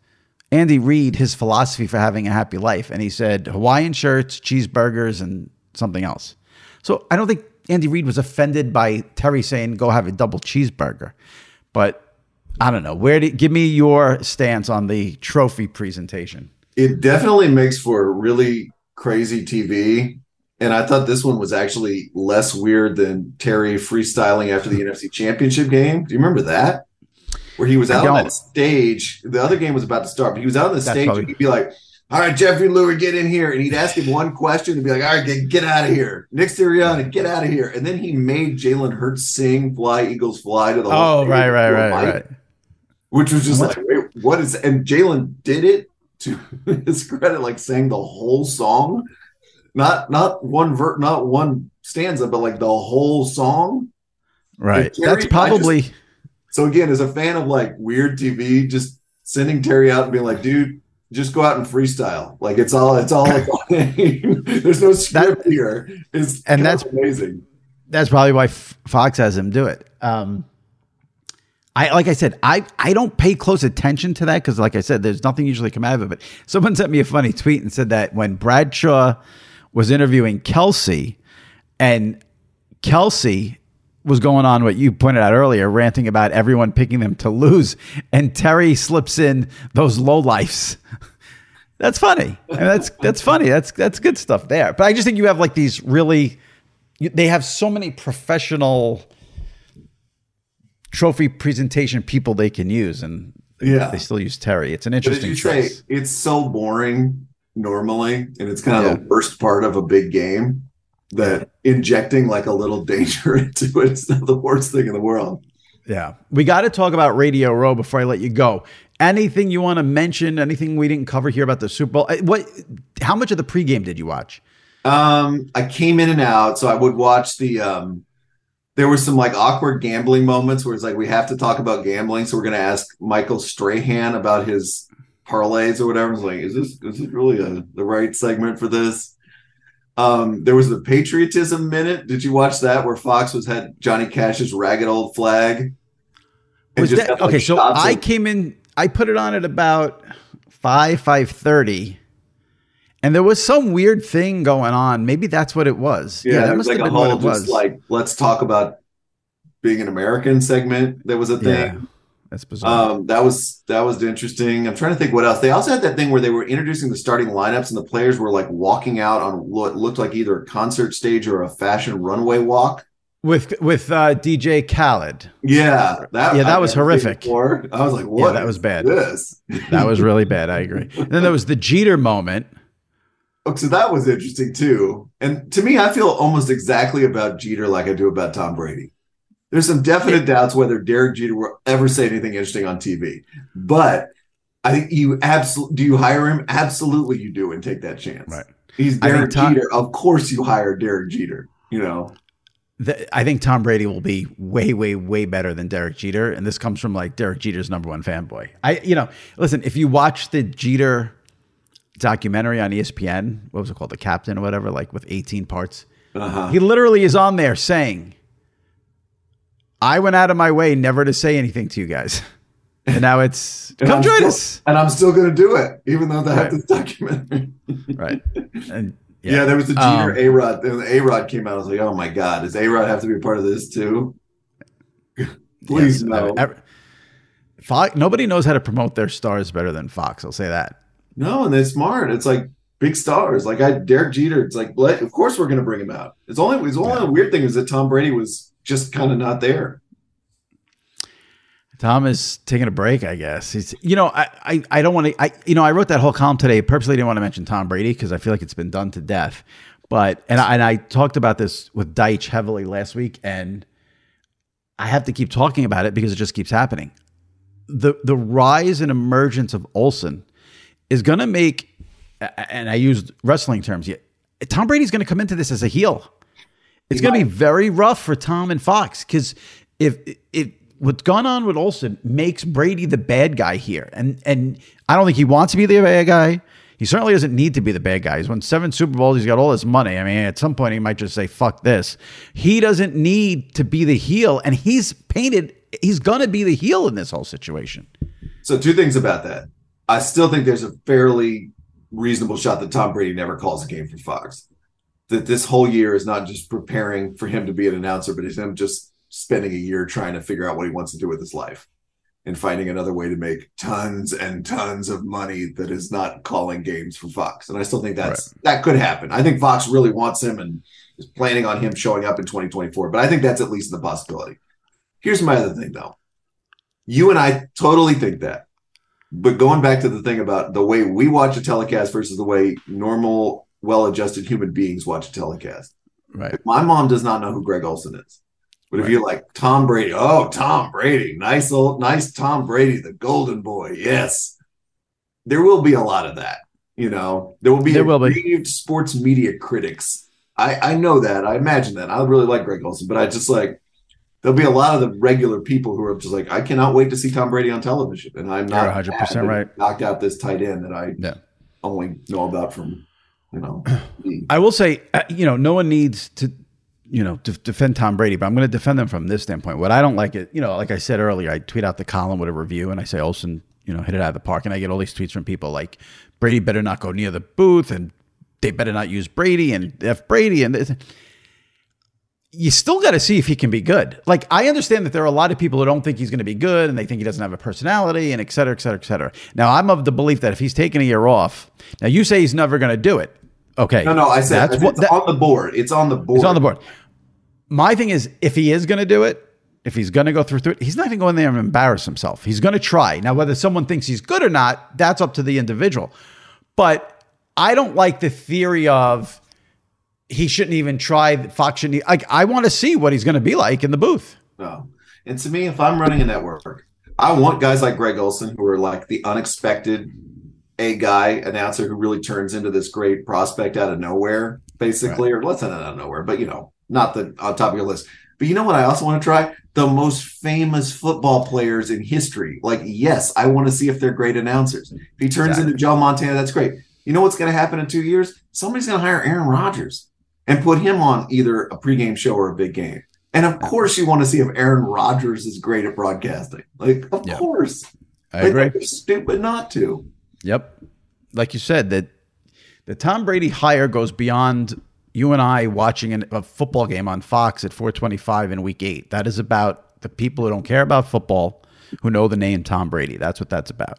Andy Reid his philosophy for having a happy life, and he said Hawaiian shirts, cheeseburgers, and something else. So I don't think Andy Reid was offended by Terry saying go have a double cheeseburger, but I don't know. Where do give me your stance on the trophy presentation? It definitely makes for really crazy TV. And I thought this one was actually less weird than Terry freestyling after the NFC Championship game. Do you remember that? Where he was out on that stage. The other game was about to start, but he was out on the That's stage probably- and he'd be like, all right, Jeffrey Lurie, get in here. And he'd ask him one question and be like, all right, get, get out of here. Nick Sirianni, get out of here. And then he made Jalen Hurts sing Fly, Eagles Fly to the oh, whole. Oh, right, right, right, right. Which was just what? like, wait, what is and Jalen did it to [LAUGHS] his credit, like sang the whole song. Not not one vert, not one stanza, but like the whole song. Right. Terry, That's probably just, so again, as a fan of like weird TV, just sending Terry out and being like, dude, just go out and freestyle. Like it's all, it's all. Like, [LAUGHS] [LAUGHS] there's no script that, here. It's and that's amazing. That's probably why Fox has him do it. Um, I like I said, I I don't pay close attention to that because, like I said, there's nothing usually come out of it. But someone [LAUGHS] sent me a funny tweet and said that when Bradshaw was interviewing Kelce, and Kelce was going on what you pointed out earlier, ranting about everyone picking them to lose, and Terry slips in those low lifes. [LAUGHS] that's funny. I mean, that's that's funny. That's that's good stuff there. But I just think you have like these really, they have so many professional trophy presentation people they can use, and yeah, they still use Terry. It's an interesting choice. Say, it's so boring normally, and it's kind of yeah. the worst part of a big game that injecting like a little [LAUGHS] danger into it is not the worst thing in the world. Yeah. We got to talk about Radio Row before I let you go. Anything you want to mention? Anything we didn't cover here about the Super Bowl? What? How much of the pregame did you watch? Um, I came in and out, so I would watch the. Um, there were some like awkward gambling moments where it's like we have to talk about gambling, so we're going to ask Michael Strahan about his parlays or whatever. It's like, is this is this really a, the right segment for this? Um, there was the patriotism minute. Did you watch that where Fox was had Johnny Cash's ragged old flag? Was that, like, okay, so I came in. I put it on at about five five thirty, and there was some weird thing going on. Maybe that's what it was. Yeah, yeah that must like have been what it was. Like, let's talk about being an American segment. That was a thing. That's bizarre. Um, that was that was interesting. I'm trying to think what else. They also had that thing where they were introducing the starting lineups, and the players were like walking out on what looked like either a concert stage or a fashion runway walk. with with uh, DJ Khaled. Yeah, that Yeah, that I've was horrific. before. I was like, what? That was bad. This. That was really bad. I agree. [LAUGHS] And then there was the Jeter moment. Oh, so that was interesting too. And to me, I feel almost exactly about Jeter like I do about Tom Brady. There's some definite doubts whether Derek Jeter will ever say anything interesting on TV. But I think you absolutely do you hire him? Absolutely you do and take that chance. Right. He's Derek Tom- Jeter. Of course you hire Derek Jeter, you know. The, I think Tom Brady will be way, way, way better than Derek Jeter, and this comes from like Derek Jeter's number one fanboy. I, you know, listen, if you watch the Jeter documentary on ESPN, what was it called, The Captain or whatever, like with 18 parts, Uh-huh. he literally is on there saying, "I went out of my way never to say anything to you guys," and now it's [LAUGHS] And come I'm join still- us, And I'm still gonna do it, even though they have this documentary. right? And [LAUGHS] Yeah, there was the Jeter Um, A Rod. A Rod came out. I was like, oh my God, does A Rod have to be a part of this too? [LAUGHS] Please Yes, no. I- Fox, nobody knows how to promote their stars better than Fox. I'll say that. No, and they're smart. It's like big stars. Like I Derek Jeter. It's like, of course we're going to bring him out. It's only. It's only a weird thing is that Tom Brady was just kind of not there. Tom is taking a break, I guess. He's, you know, I, I, I don't want to, I, you know, I wrote that whole column today. Purposely didn't want to mention Tom Brady because I feel like it's been done to death. But, and I, and I talked about this with Deitsch heavily last week, and I have to keep talking about it because it just keeps happening. The, the rise and emergence of Olsen is going to make, and I used wrestling terms Tom Brady's going to come into this as a heel. It's going to be very rough for Tom and Fox because if if what's gone on with Olsen makes Brady the bad guy here, and and I don't think he wants to be the bad guy. He certainly doesn't need to be the bad guy. He's won seven Super Bowls. He's got all this money. I mean, at some point, he might just say, fuck this. He doesn't need to be the heel. And he's painted, he's going to be the heel in this whole situation. So two things about that. I still think there's a fairly reasonable shot that Tom Brady never calls a game for Fox. That this whole year is not just preparing for him to be an announcer, but it's him just spending a year trying to figure out what he wants to do with his life and finding another way to make tons and tons of money that is not calling games for Fox. And I still think that's that could happen. I think Fox really wants him and is planning on him showing up in 2024, but I think that's at least the possibility. Here's my other thing though. You and I totally think that. But going back to the thing about the way we watch a telecast versus the way normal, well adjusted human beings watch a telecast. Right. My mom does not know who Greg Olsen is. But if you're like Tom Brady, oh, Tom Brady, nice old, nice Tom Brady, the golden boy, yes. There will be a lot of that. You know, there will be There will be. sports media critics. I, I know that. I imagine that. I really like Greg Olsen, but I just like there'll be a lot of the regular people who are just like, I cannot wait to see Tom Brady on television. And I'm not 100% mad that he right. knocked out this tight end that I Yeah. only know about from, you know. I will say, uh, you know, no one needs to, you know, to defend Tom Brady, but I'm going to defend them from this standpoint. What I don't like it, you know, like I said earlier, I tweet out the column with a review and I say Olsen, you know, hit it out of the park, and I get all these tweets from people like Brady better not go near the booth, and they better not use Brady and F Brady, and this. you still got to see if he can be good. Like I understand that there are a lot of people who don't think he's going to be good, and they think he doesn't have a personality, and et cetera, et cetera, et cetera. Now I'm of the belief that if he's taking a year off, now you say he's never going to do it. Okay, No, no, I said that's it's what that- on the board. It's on the board. it's on the board. My thing is, if he is going to do it, if he's going to go through, through it, he's not going to go in there and embarrass himself. He's going to try. Now, whether someone thinks he's good or not, that's up to the individual. But I don't like the theory of he shouldn't even try. Fox shouldn't. Like, I want to see what he's going to be like in the booth. No. And to me, if I'm running a network, I want guys like Greg Olsen who are like the unexpected A guy announcer who really turns into this great prospect out of nowhere, basically, or let's not out of nowhere, but you know, not the on top of your list. But you know what I also want to try? The most famous football players in history. Like, yes, I want to see if they're great announcers. If he turns Exactly. into Joe Montana, that's great. You know what's going to happen in two years? Somebody's going to hire Aaron Rodgers and put him on either a pregame show or a big game. And of course, you want to see if Aaron Rodgers is great at broadcasting. Like, of Yeah. course. I Like, agree. stupid not to. Yep. Like you said, that the Tom Brady hire goes beyond you and I watching an, a football game on Fox at 425 in week eight. That is about the people who don't care about football who know the name Tom Brady. That's what that's about.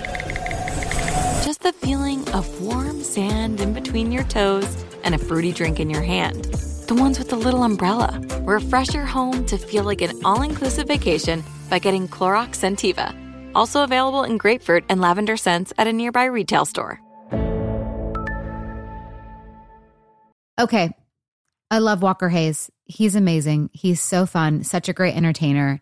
just the feeling of warm sand in between your toes and a fruity drink in your hand. The ones with the little umbrella. Refresh your home to feel like an all inclusive vacation by getting Clorox Scentiva. Also available in grapefruit and lavender scents at a nearby retail store. Okay. I love Walker Hayes. He's amazing. He's so fun, such a great entertainer.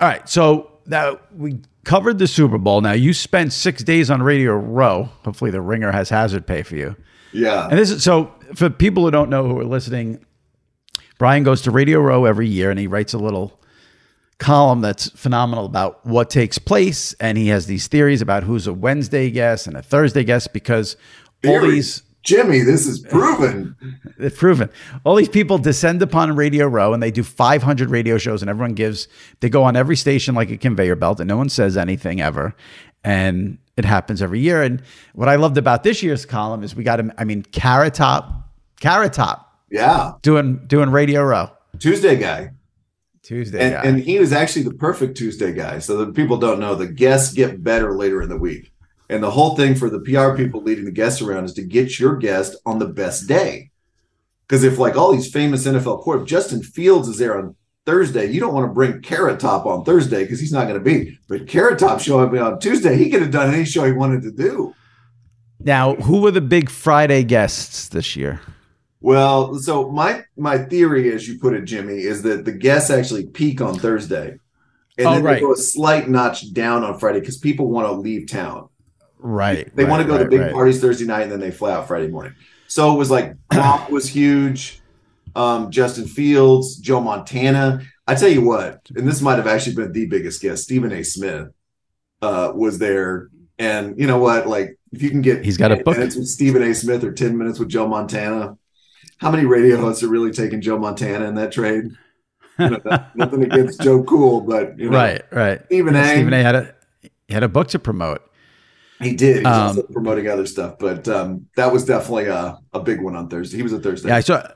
All right. So now we covered the Super Bowl. Now you spent six days on Radio Row. Hopefully the ringer has hazard pay for you. Yeah. And this is so for people who don't know who are listening, Bryan goes to Radio Row every year and he writes a little column that's phenomenal about what takes place. And he has these theories about who's a Wednesday guest and a Thursday guest because all these Jimmy, this is proven. [LAUGHS] It's proven. All these people descend upon Radio Row and they do 500 radio shows, and everyone gives, they go on every station like a conveyor belt, and no one says anything ever. And it happens every year. And what I loved about this year's column is we got him, I mean, Carrot Top, Carrot Top Yeah. doing, doing Radio Row Tuesday guy. Tuesday. And, guy. and he was actually the perfect Tuesday guy. So that people don't know, the guests get better later in the week. And the whole thing for the PR people leading the guests around is to get your guest on the best day. Because if like all these famous NFL if Justin Fields is there on Thursday, you don't want to bring Carrot Top on Thursday because he's not going to be. But Carrot Top showing up on Tuesday, he could have done any show he wanted to do. now, who were the big Friday guests this year? Well, so my my theory, as you put it, Jimmy, is that the guests actually peak on Thursday, and Oh, then right. they go a slight notch down on Friday because people want to leave town. Right. They right, want to go to big right. parties Thursday night, and then they fly out Friday morning. So it was like [CLEARS THROAT] Gronk was huge, um, Justin Fields, Joe Montana. I tell you what, and this might have actually been the biggest guest. Stephen A. Smith uh, was there, and you know what? Like, if you can get He's got a 10 book. minutes with Stephen A. Smith or ten minutes with Joe Montana. How many radio hosts are really taking Joe Montana in that trade? You know, nothing against Joe Cool, but you know, Right, right. Stephen A. Stephen A. had a he had a book to promote. He did. Um, promoting other stuff, but um, that was definitely a, a big one on Thursday. He was a Thursday. Yeah, so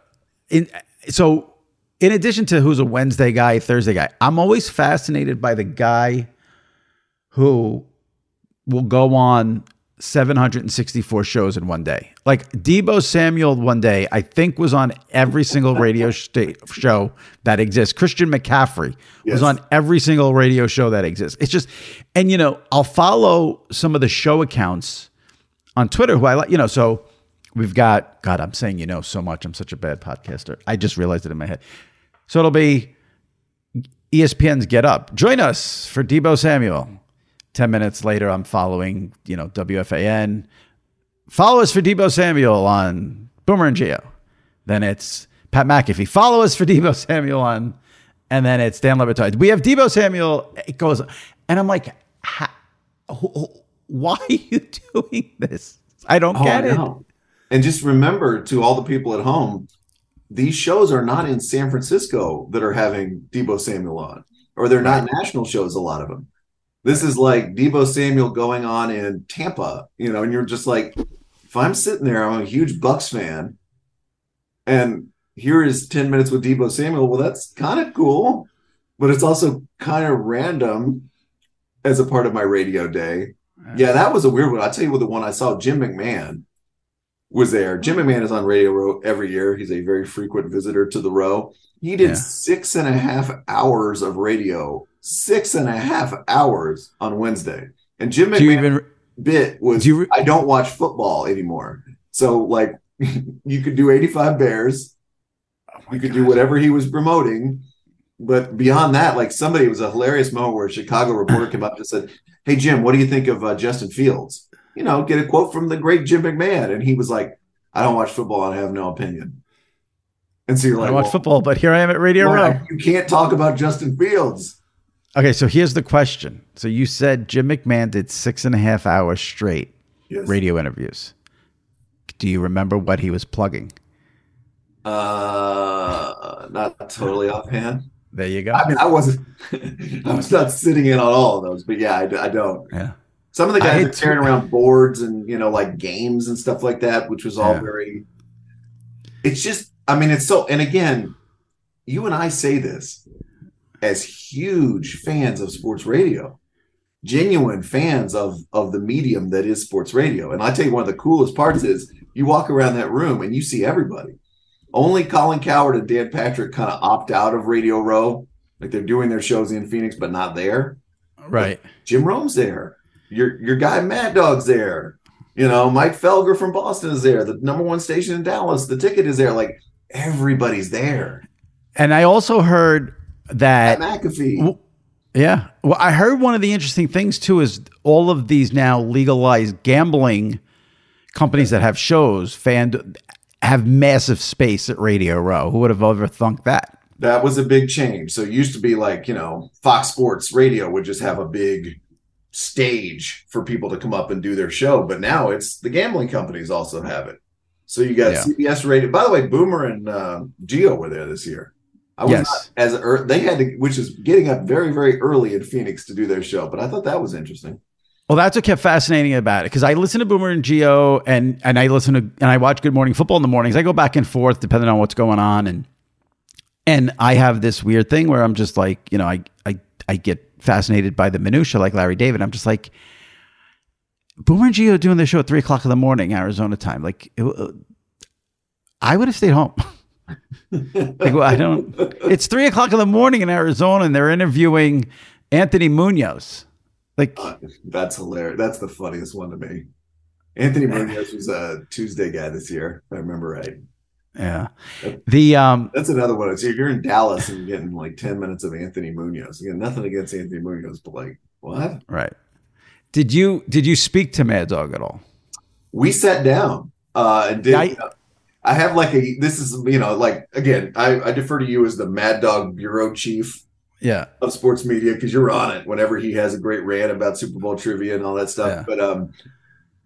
in so in addition to who's a Wednesday guy, Thursday guy, I'm always fascinated by the guy who will go on 764 shows in one day. Like Deebo Samuel one day, I think was on every single radio [LAUGHS] sta- show that exists. Christian McCaffrey was on every single radio show that exists. It's just, and you know, I'll follow some of the show accounts on Twitter who I like, you know, so we've got, God, I'm saying, you know, so much. I'm such a bad podcaster. I just realized it in my head. So it'll be ESPN's Get Up. Join us for Deebo Samuel. 10 minutes later, I'm following, you know, WFAN. Follow us for Deebo Samuel on Boomer and Geo. Then it's Pat McAfee. Follow us for Deebo Samuel on, and then it's Dan Le Batard. We have Deebo Samuel. It goes, and I'm like, "Ha- wh- wh- why are you [LAUGHS] doing this? I don't Oh, get I it. And just remember to all the people at home, these shows are not in San Francisco that are having Deebo Samuel on, or they're not national shows, a lot of them. This is like Deebo Samuel going on in Tampa, you know, and you're just like, if I'm sitting there, I'm a huge Bucks fan, and here is 10 minutes with Deebo Samuel. Well, that's kind of cool, but it's also kind of random as a part of my radio day. Yeah, that was a weird one. I'll tell you what the one I saw, Jim McMahon was there. Jim McMahon is on Radio Row every year. He's a very frequent visitor to the row. He did Yeah. six and a half hours of radio, six and a half hours on Wednesday. And Jim Do McMahon even, bit was Do you re- I don't watch football anymore. So like [LAUGHS] you could do 85 Bears, you could do whatever he was promoting. But beyond that, like somebody it was a hilarious moment where a Chicago reporter came up and said, Hey Jim, what do you think of uh, Justin Fields? You know, get a quote from the great Jim McMahon. And he was like, I don't watch football and I have no opinion. And so you're I like, don't watch well, football, but here I am at Radio well, Row. you can't talk about Justin Fields. Okay, so here's the question. So you said Jim McMahon did six and a half hours straight Yes. radio interviews. Do you remember what he was plugging? Uh, not totally offhand. There you go. I mean, I wasn't, [LAUGHS] I was not sitting in on all of those, but yeah, I, I don't. yeah. Some of the guys had are carrying around boards and, you know, like games and stuff like that, which was all Yeah. very, it's just, I mean, it's so, and again, you and I say this as huge fans of sports radio, genuine fans of, of the medium that is sports radio. And I tell you, one of the coolest parts is you walk around that room and you see everybody. Only Colin Cowherd and Dan Patrick kind of opt out of Radio Row. Like they're doing their shows in Phoenix, but not there. Right. Jim Rome's there. Your your guy Mad Dog's there. You know, Mike Felger from Boston is there. The number one station in Dallas. The ticket is there. Like everybody's there. And I also heard that Pat McAfee. W- Yeah. Well, I heard one of the interesting things too is all of these now legalized gambling companies that have shows fan have massive space at Radio Row. Who would have ever thunk that? That was a big change. So it used to be like, you know, Fox Sports Radio would just have a big stage for people to come up and do their show. But now it's the gambling companies also have it. So you got Yeah. CBS rated. By the way, Boomer and uh, Geo were there this year. I was Yes. not as ear- they had to, which is getting up very, very early in Phoenix to do their show. But I thought that was interesting. Well, that's what kept fascinating about it because I listen to Boomer and Geo and and I listen to and I watch Good Morning Football in the mornings. I go back and forth depending on what's going on and and I have this weird thing where I'm just like, you know, I I I get fascinated by the minutia like Larry David. I'm just like Boomer and Geo doing the show at three o'clock in the morning Arizona time. Like, it, uh, I would have stayed home. [LAUGHS] like, well, I don't. It's three o'clock in the morning in Arizona, and they're interviewing Anthony Munoz. Like, That's hilarious. That's the funniest one to me. Anthony [LAUGHS] Munoz was a Tuesday guy this year, if I remember right. Yeah, the um, That's another one. So if you're in Dallas and you're getting like 10 minutes of Anthony Munoz, again, nothing against Anthony Munoz, but like, what? right. Did you did you speak to Mad Dog at all? We sat down uh, and did. I- I have like a, this is, you know, like, again, I, I defer to you as the Mad Dog Bureau Chief Yeah, of sports media because you're on it whenever he has a great rant about Super Bowl trivia and all that stuff. Yeah. But um,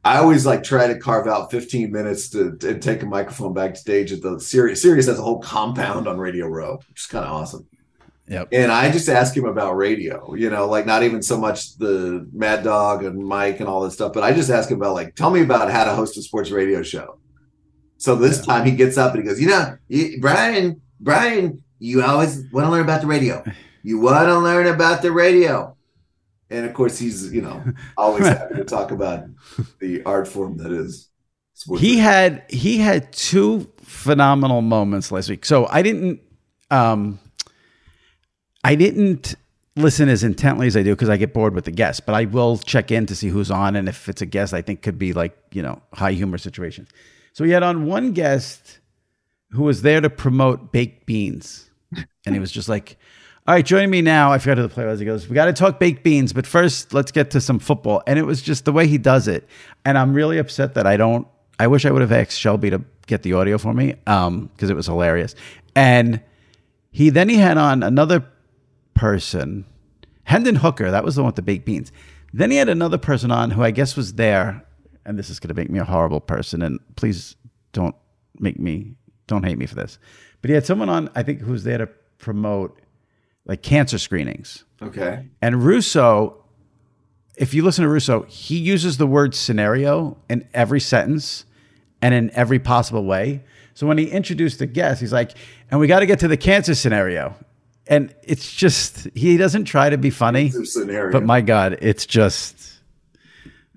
I always like try to carve out 15 minutes to, to take a microphone backstage at the series. Sirius has a whole compound on Radio Row, which is kind of awesome. yep. And I just ask him about radio, you know, like not even so much the Mad Dog and Mike and all this stuff, but I just ask him about like, tell me about how to host a sports radio show. So this time he gets up and he goes, you know, you, Bryan, Bryan, you always want to learn about the radio. You want to learn about the radio. And of course he's you know always happy to talk about the art form that is sports. He had he had two phenomenal moments last week. So I didn't um I didn't listen as intently as I do because I get bored with the guests, but I will check in to see who's on and if it's a guest I think could be like, you know, high humor situations. So he had on one guest who was there to promote baked beans. And he was just like, all right, joining me now. I forgot who the player was. He goes, We got to talk baked beans, but first let's get to some football. And it was just the way he does it. And I'm really upset that I don't I wish I would have asked Shelby to get the audio for me um because it was hilarious. And he then he had on another person, Hendon Hooker. That was the one with the baked beans. Then he had another person on who I guess was there, and this is going to make me a horrible person. And please don't make me don't hate me for this. But he had someone on I think who was there to promote like cancer screenings. okay. And Russo, if you listen to Russo, he uses the word scenario in every sentence and in every possible way. So when he introduced the guest, he's like, and we got to get to the cancer scenario. And it's just, he doesn't try to be funny, scenario. but my God, it's just,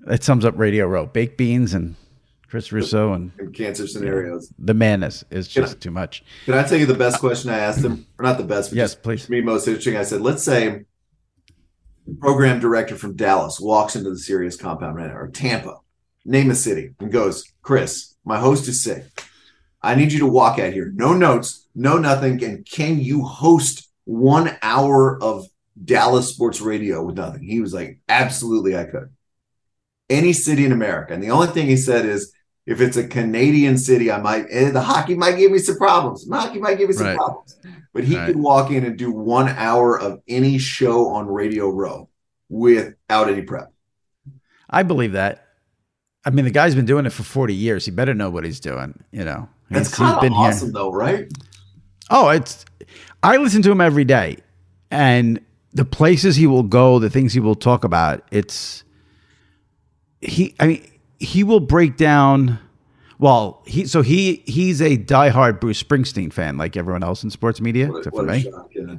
it sums up Radio Row. Baked beans and Chris Russo and cancer scenarios. the madness is just too much. Can I tell you the best question I asked him? Or not the best, but Yes, just please. me most interesting. I said, let's say program director from Dallas walks into the Sirius compound right now, or Tampa, name a city, and goes, Chris, my host is sick. I need you to walk out here. No notes, no nothing. And can you host one hour of Dallas sports radio with nothing? He was like, absolutely, I could. Any city in America. And the only thing he said is, if it's a Canadian city, I might, and the hockey might give me some problems. Hockey might give me some Right. problems. But he Right. could walk in and do one hour of any show on Radio Row without any prep. I believe that. I mean, the guy's been doing it for 40 years. He better know what he's doing, you know. That's He's- kind of been here. awesome, though, right? Oh, it's. I listen to him every day, and the places he will go, the things he will talk about. It's. He, I mean, he will break down. Well, he so he he's a diehard Bruce Springsteen fan, like everyone else in sports media, What, except for me. shock. yeah.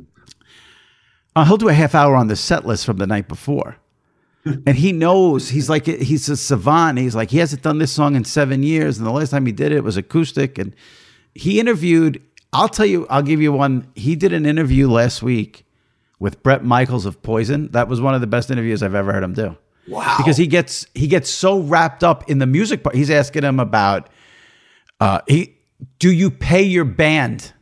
Uh, he'll do a half hour on the set list from the night before. and he knows he's like he's a savant. He's like he hasn't done this song in seven years, and the last time he did it was acoustic. And he interviewed. I'll tell you. I'll give you one. He did an interview last week with Bret Michaels of Poison. That was one of the best interviews I've ever heard him do. Wow. Because he gets he gets so wrapped up in the music part. He's asking him about uh, he do you pay your band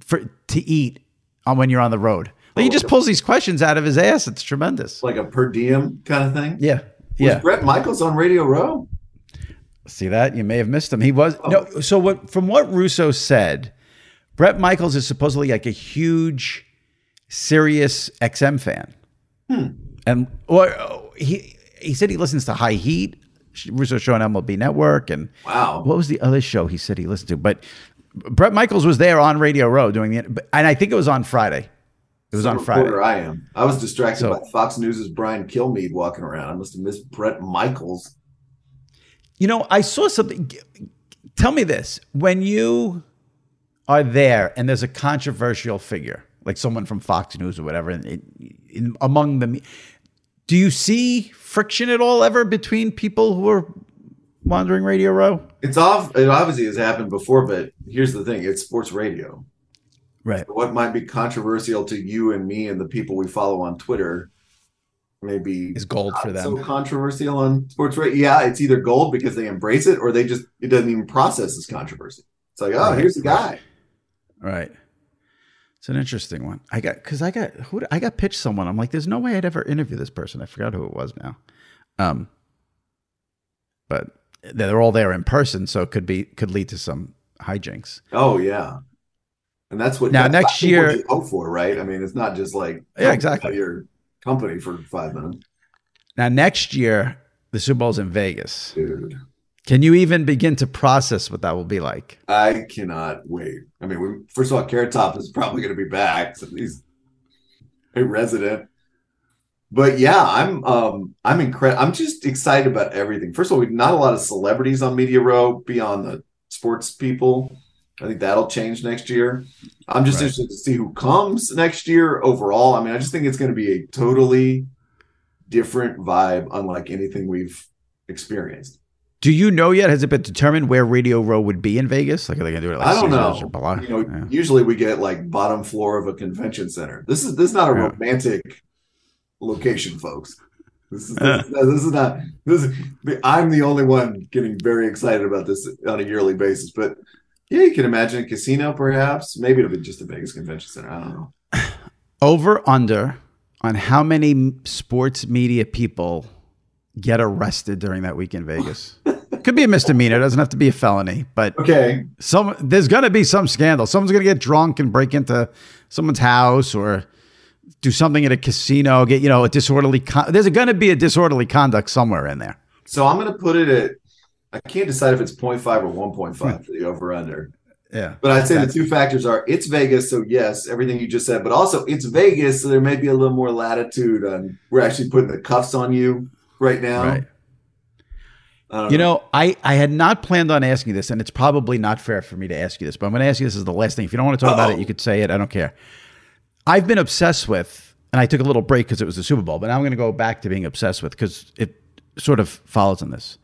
for to eat on when you're on the road? Like he just pulls these questions out of his ass. It's tremendous. like a per diem kind of thing. Yeah. Was Yeah. Bret Michaels on Radio Row? See that? You may have missed him. He was no. So what? From what Russo said, Bret Michaels is supposedly like a huge, Sirius XM fan, and or oh, he he said he listens to High Heat. Russo show on MLB Network, and Wow. what was the other show he said he listened to? But Bret Michaels was there on Radio Row doing the, and I think it was on Friday. It was on Friday. I am. I was distracted So- by Fox News' Brian Kilmeade walking around. I must have missed Bret Michaels. You know, I saw something. Tell me this: when you are there and there's a controversial figure, like someone from Fox News or whatever, in, in, among them, do you see friction at all ever between people who are wandering Radio Row? It's off. It obviously has happened before, but here's the thing: it's sports radio. Right. What might be controversial to you and me and the people we follow on Twitter, maybe Is gold for them. So controversial on sports radio. Yeah, it's either gold because they embrace it, or they just it doesn't even process this controversy. It's like, oh, Right, here's the guy. Right. It's an interesting one. I got because I got who I got pitched someone. I'm like, there's no way I'd ever interview this person. I forgot who it was now. Um, but they're all there in person, so it could be could lead to some hijinks. Oh yeah, and that's what Now, that's next year- what you hope for, right? I mean, it's not just like Yeah, exactly. your company for five minutes, Now next year, the Super Bowl's in Vegas. dude. Can you even begin to process what that will be like? I cannot wait. I mean, we, first of all, Carrot Top is probably going to be back. So he's a resident. But yeah, I'm um I'm incredible. I'm just excited about everything. First of all, we've not a lot of celebrities on Media Row beyond the sports people. I think that'll change next year. I'm just Right. interested to see who comes next year overall. I mean, I just think it's going to be a totally different vibe, unlike anything we've experienced. Do you know yet? Has it been determined where Radio Row would be in Vegas? Like, are they gonna do it? Like I don't Caesars know. You know, Yeah. usually we get like bottom floor of a convention center. This is this is not a Yeah. romantic location, folks. This is [LAUGHS] this, is- this is not this. Is, I'm the only one getting very excited about this on a yearly basis. But yeah, you can imagine a casino, perhaps. Maybe it'll be just a Vegas convention center. I don't know. [SIGHS] Over under on how many sports media people get arrested during that week in Vegas. [LAUGHS] Could be a misdemeanor. It doesn't have to be a felony, but Okay, some there's going to be some scandal. Someone's going to get drunk and break into someone's house or do something at a casino. Get you know a disorderly. Con- there's going to be a disorderly conduct somewhere in there. so I'm going to put it at. I can't decide if it's 0.5 or 1.5 for the over under. Yeah, But I'd say the two factors are it's Vegas, so yes, everything you just said, but also it's Vegas, so there may be a little more latitude on we're actually putting the cuffs on you right now. right. You know, I, I had not planned on asking you this, and it's probably not fair for me to ask you this, but I'm going to ask you this as the last thing. If you don't want to talk about Uh-oh. it, you could say it. I don't care. I've been obsessed with, and I took a little break because it was the Super Bowl, but now I'm going to go back to being obsessed with because it sort of follows on this.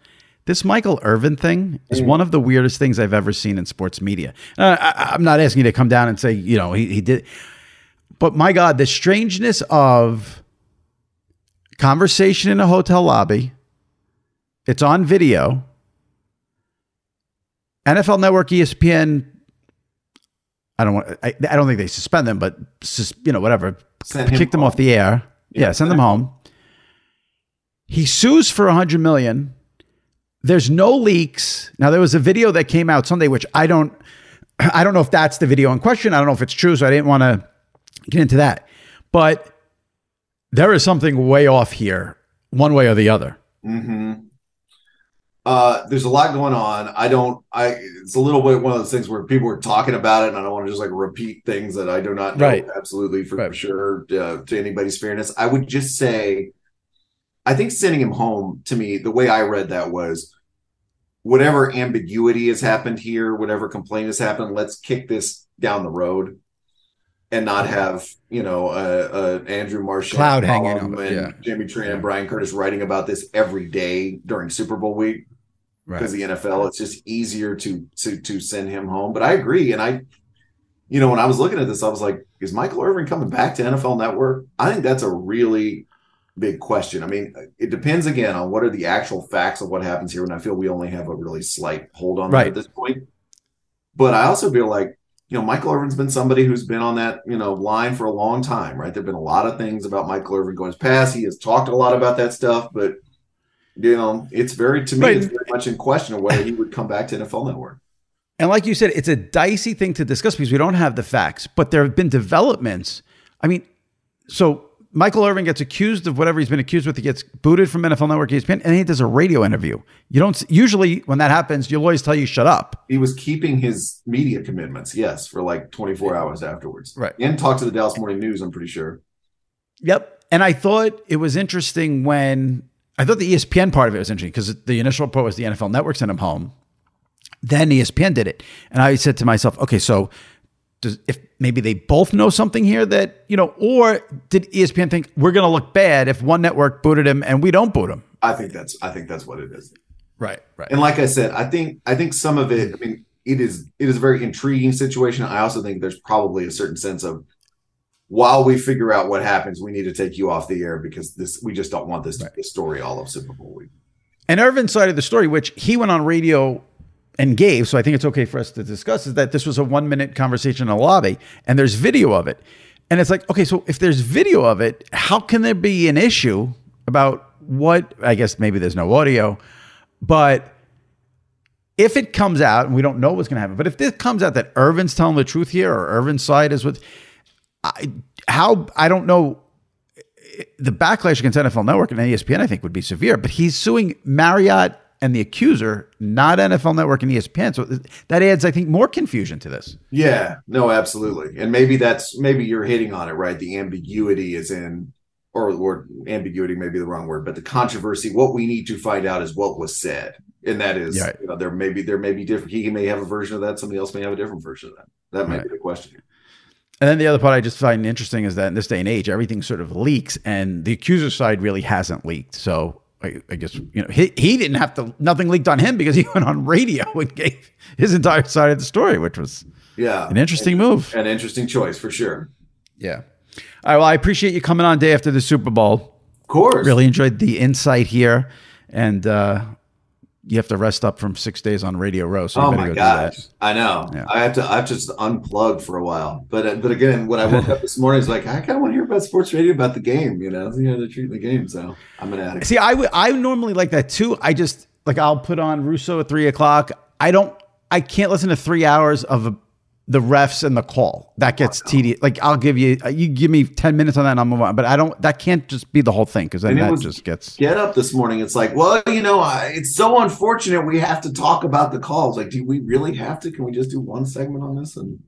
This Michael Irvin thing is one of the weirdest things I've ever seen in sports media. Uh, I, I'm not asking you to come down and say, you know, he, he did, but my God, the strangeness of conversation in a hotel lobby. It's on video. NFL Network, ESPN. I don't want. I, I don't think they suspend them, but you know whatever. Send Kick them home. off the air. Yeah, send them home. He sues for a hundred million. There's no leaks. Now there was a video that came out Sunday, which I don't. [CLEARS THROAT] I don't know if that's the video in question. I don't know if it's true, so I didn't want to get into that. But there is something way off here, one way or the other. hmm Uh, there's a lot going on. I don't. I. It's a little bit one of those things where people are talking about it, and I don't want to just like repeat things that I do not know Right. absolutely for Right. sure uh, to anybody's fairness. I would just say, I think sending him home to me, the way I read that was, whatever ambiguity has happened here, whatever complaint has happened, let's kick this down the road. And not have you know a, a Andrew Marshall, Cloud hanging over and yeah. Jimmy Traina and Bryan Curtis writing about this every day during Super Bowl week because the NFL it's just easier to to to send him home. But I agree, and I, you know, when I was looking at this, I was like, is Michael Irvin coming back to NFL Network? I think that's a really big question. I mean, it depends again on what are the actual facts of what happens here, and I feel we only have a really slight hold on Right. at this point. But I also feel like. You know, Michael Irvin's been somebody who's been on that, you know, line for a long time, right? There've been a lot of things about Michael Irvin going past. He has talked a lot about that stuff, but you know, it's very to me, Right. it's very much in question of whether he would come back to NFL Network. And like you said, it's a dicey thing to discuss because we don't have the facts, but there have been developments. I mean, so Michael Irvin gets accused of whatever he's been accused with. He gets booted from NFL Network, ESPN, and he does a radio interview. You don't usually when that happens, you'll always tell you shut up. He was keeping his media commitments, yes, for like 24 hours afterwards. Right. And talked to the Dallas Morning News, I'm pretty sure. Yep. And I thought it was interesting when I thought the ESPN part of it was interesting because the initial report was the NFL Network sent him home. Then ESPN did it. And I said to myself, okay, so does if maybe they both know something here that, you know, or did ESPN think we're going to look bad if one network booted him and we don't boot him? I think that's I think that's what it is. Right, right. And like I said, I think I think some of it, I mean, it is it is a very intriguing situation. I also think there's probably a certain sense of while we figure out what happens, we need to take you off the air because this we just don't want this to be a story all of Super Bowl week. And Irvin's side of the story, which he went on radio and gave, so I think it's okay for us to discuss, is that this was a one minute conversation in a lobby and there's video of it. And it's like, okay, so if there's video of it, how can there be an issue about what? I guess maybe there's no audio, but if it comes out, and we don't know what's going to happen, but if this comes out that Irvin's telling the truth here or Irvin's side is what, I, how, I don't know the backlash against NFL Network and ESPN, I think, would be severe. But he's suing Marriott and the accuser, not NFL Network and ESPN. So that adds, I think, more confusion to this. Yeah, no, absolutely. And maybe that's maybe you're hitting on it, right? The ambiguity is in or or ambiguity may be the wrong word, but the controversy, what we need to find out is what was said. And that is Yeah. you know, there may be there may be different he may have a version of that, somebody else may have a different version of that. That might Right. be the question. And then the other part I just find interesting is that in this day and age, everything sort of leaks, and the accuser side really hasn't leaked. So I, I guess you know he he didn't have to. Nothing leaked on him because he [LAUGHS] went on radio and gave his entire side of the story, which was Yeah. an interesting move. An interesting choice for sure. Yeah. All right. Well, I appreciate you coming on day after the Super Bowl. Of course. Really enjoyed the insight here, and uh, you have to rest up from six days on Radio Row. So Oh my go gosh. I know. Yeah. I have to. I have to just unplug for a while. But uh, but again, when I woke up this morning, it's like I kind of want to hear about sports radio about the game. You know, you know they're treating the game. So I'm an addict. See, I would I normally like that too. I just like I'll put on Russo at three o'clock. I don't. I can't listen to three hours of a, the refs and the call. That gets oh, tedious. Like I'll give you uh, you give me ten minutes on that, and I'll move on. But I don't. That can't just be the whole thing because then that was- just gets. Get up this morning. It's like, well, you know, I, it's so unfortunate we have to talk about the calls. Like, do we really have to? Can we just do one segment on this and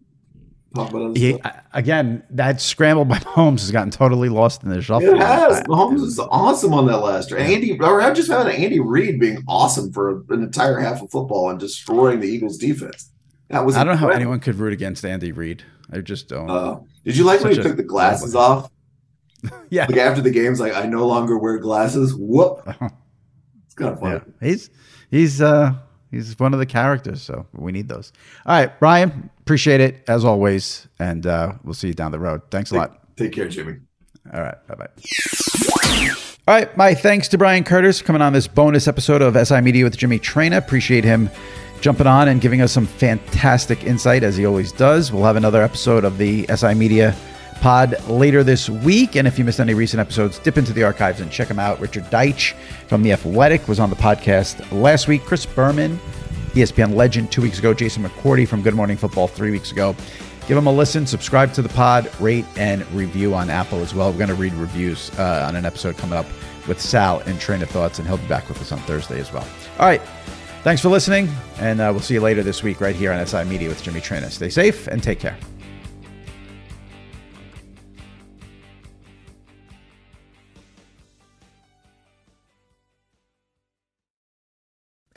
talk about other He, stuff? again, that scramble by [LAUGHS] Mahomes has gotten totally lost in the shuffle. It has. I- Mahomes is awesome on that last. year. Andy, or I just found Andy Reid being awesome for an entire half of football and destroying the Eagles' defense. That was. I don't know how anyone could root against Andy Reid. I just don't. Uh, did you like when he took the glasses off? [LAUGHS] yeah, Like after the game's like, I no longer wear glasses. Whoop. [LAUGHS] It's kind of funny. yeah. He's he's uh he's one of the characters, so we need those. All right, Bryan, appreciate it as always, and uh, we'll see you down the road. Thanks a lot. Take care, Jimmy. All right, bye bye. All right, my thanks to Bryan Curtis for coming on this bonus episode of SI Media with Jimmy Traina. Appreciate him jumping on and giving us some fantastic insight as he always does. We'll have another episode of the SI Media pod later this week. And if you missed any recent episodes, dip into the archives and check them out. Richard Deitsch from The Athletic was on the podcast last week. Chris Berman, ESPN legend, two weeks ago. Jason McCourty from Good Morning Football three weeks ago. Give them a listen, subscribe to the pod, rate and review on Apple as well. We're going to read reviews uh, on an episode coming up with Sal and Train of Thoughts, and he'll be back with us on Thursday as well. All right. Thanks for listening, and uh, we'll see you later this week right here on SI Media with Jimmy Traina. Stay safe and take care.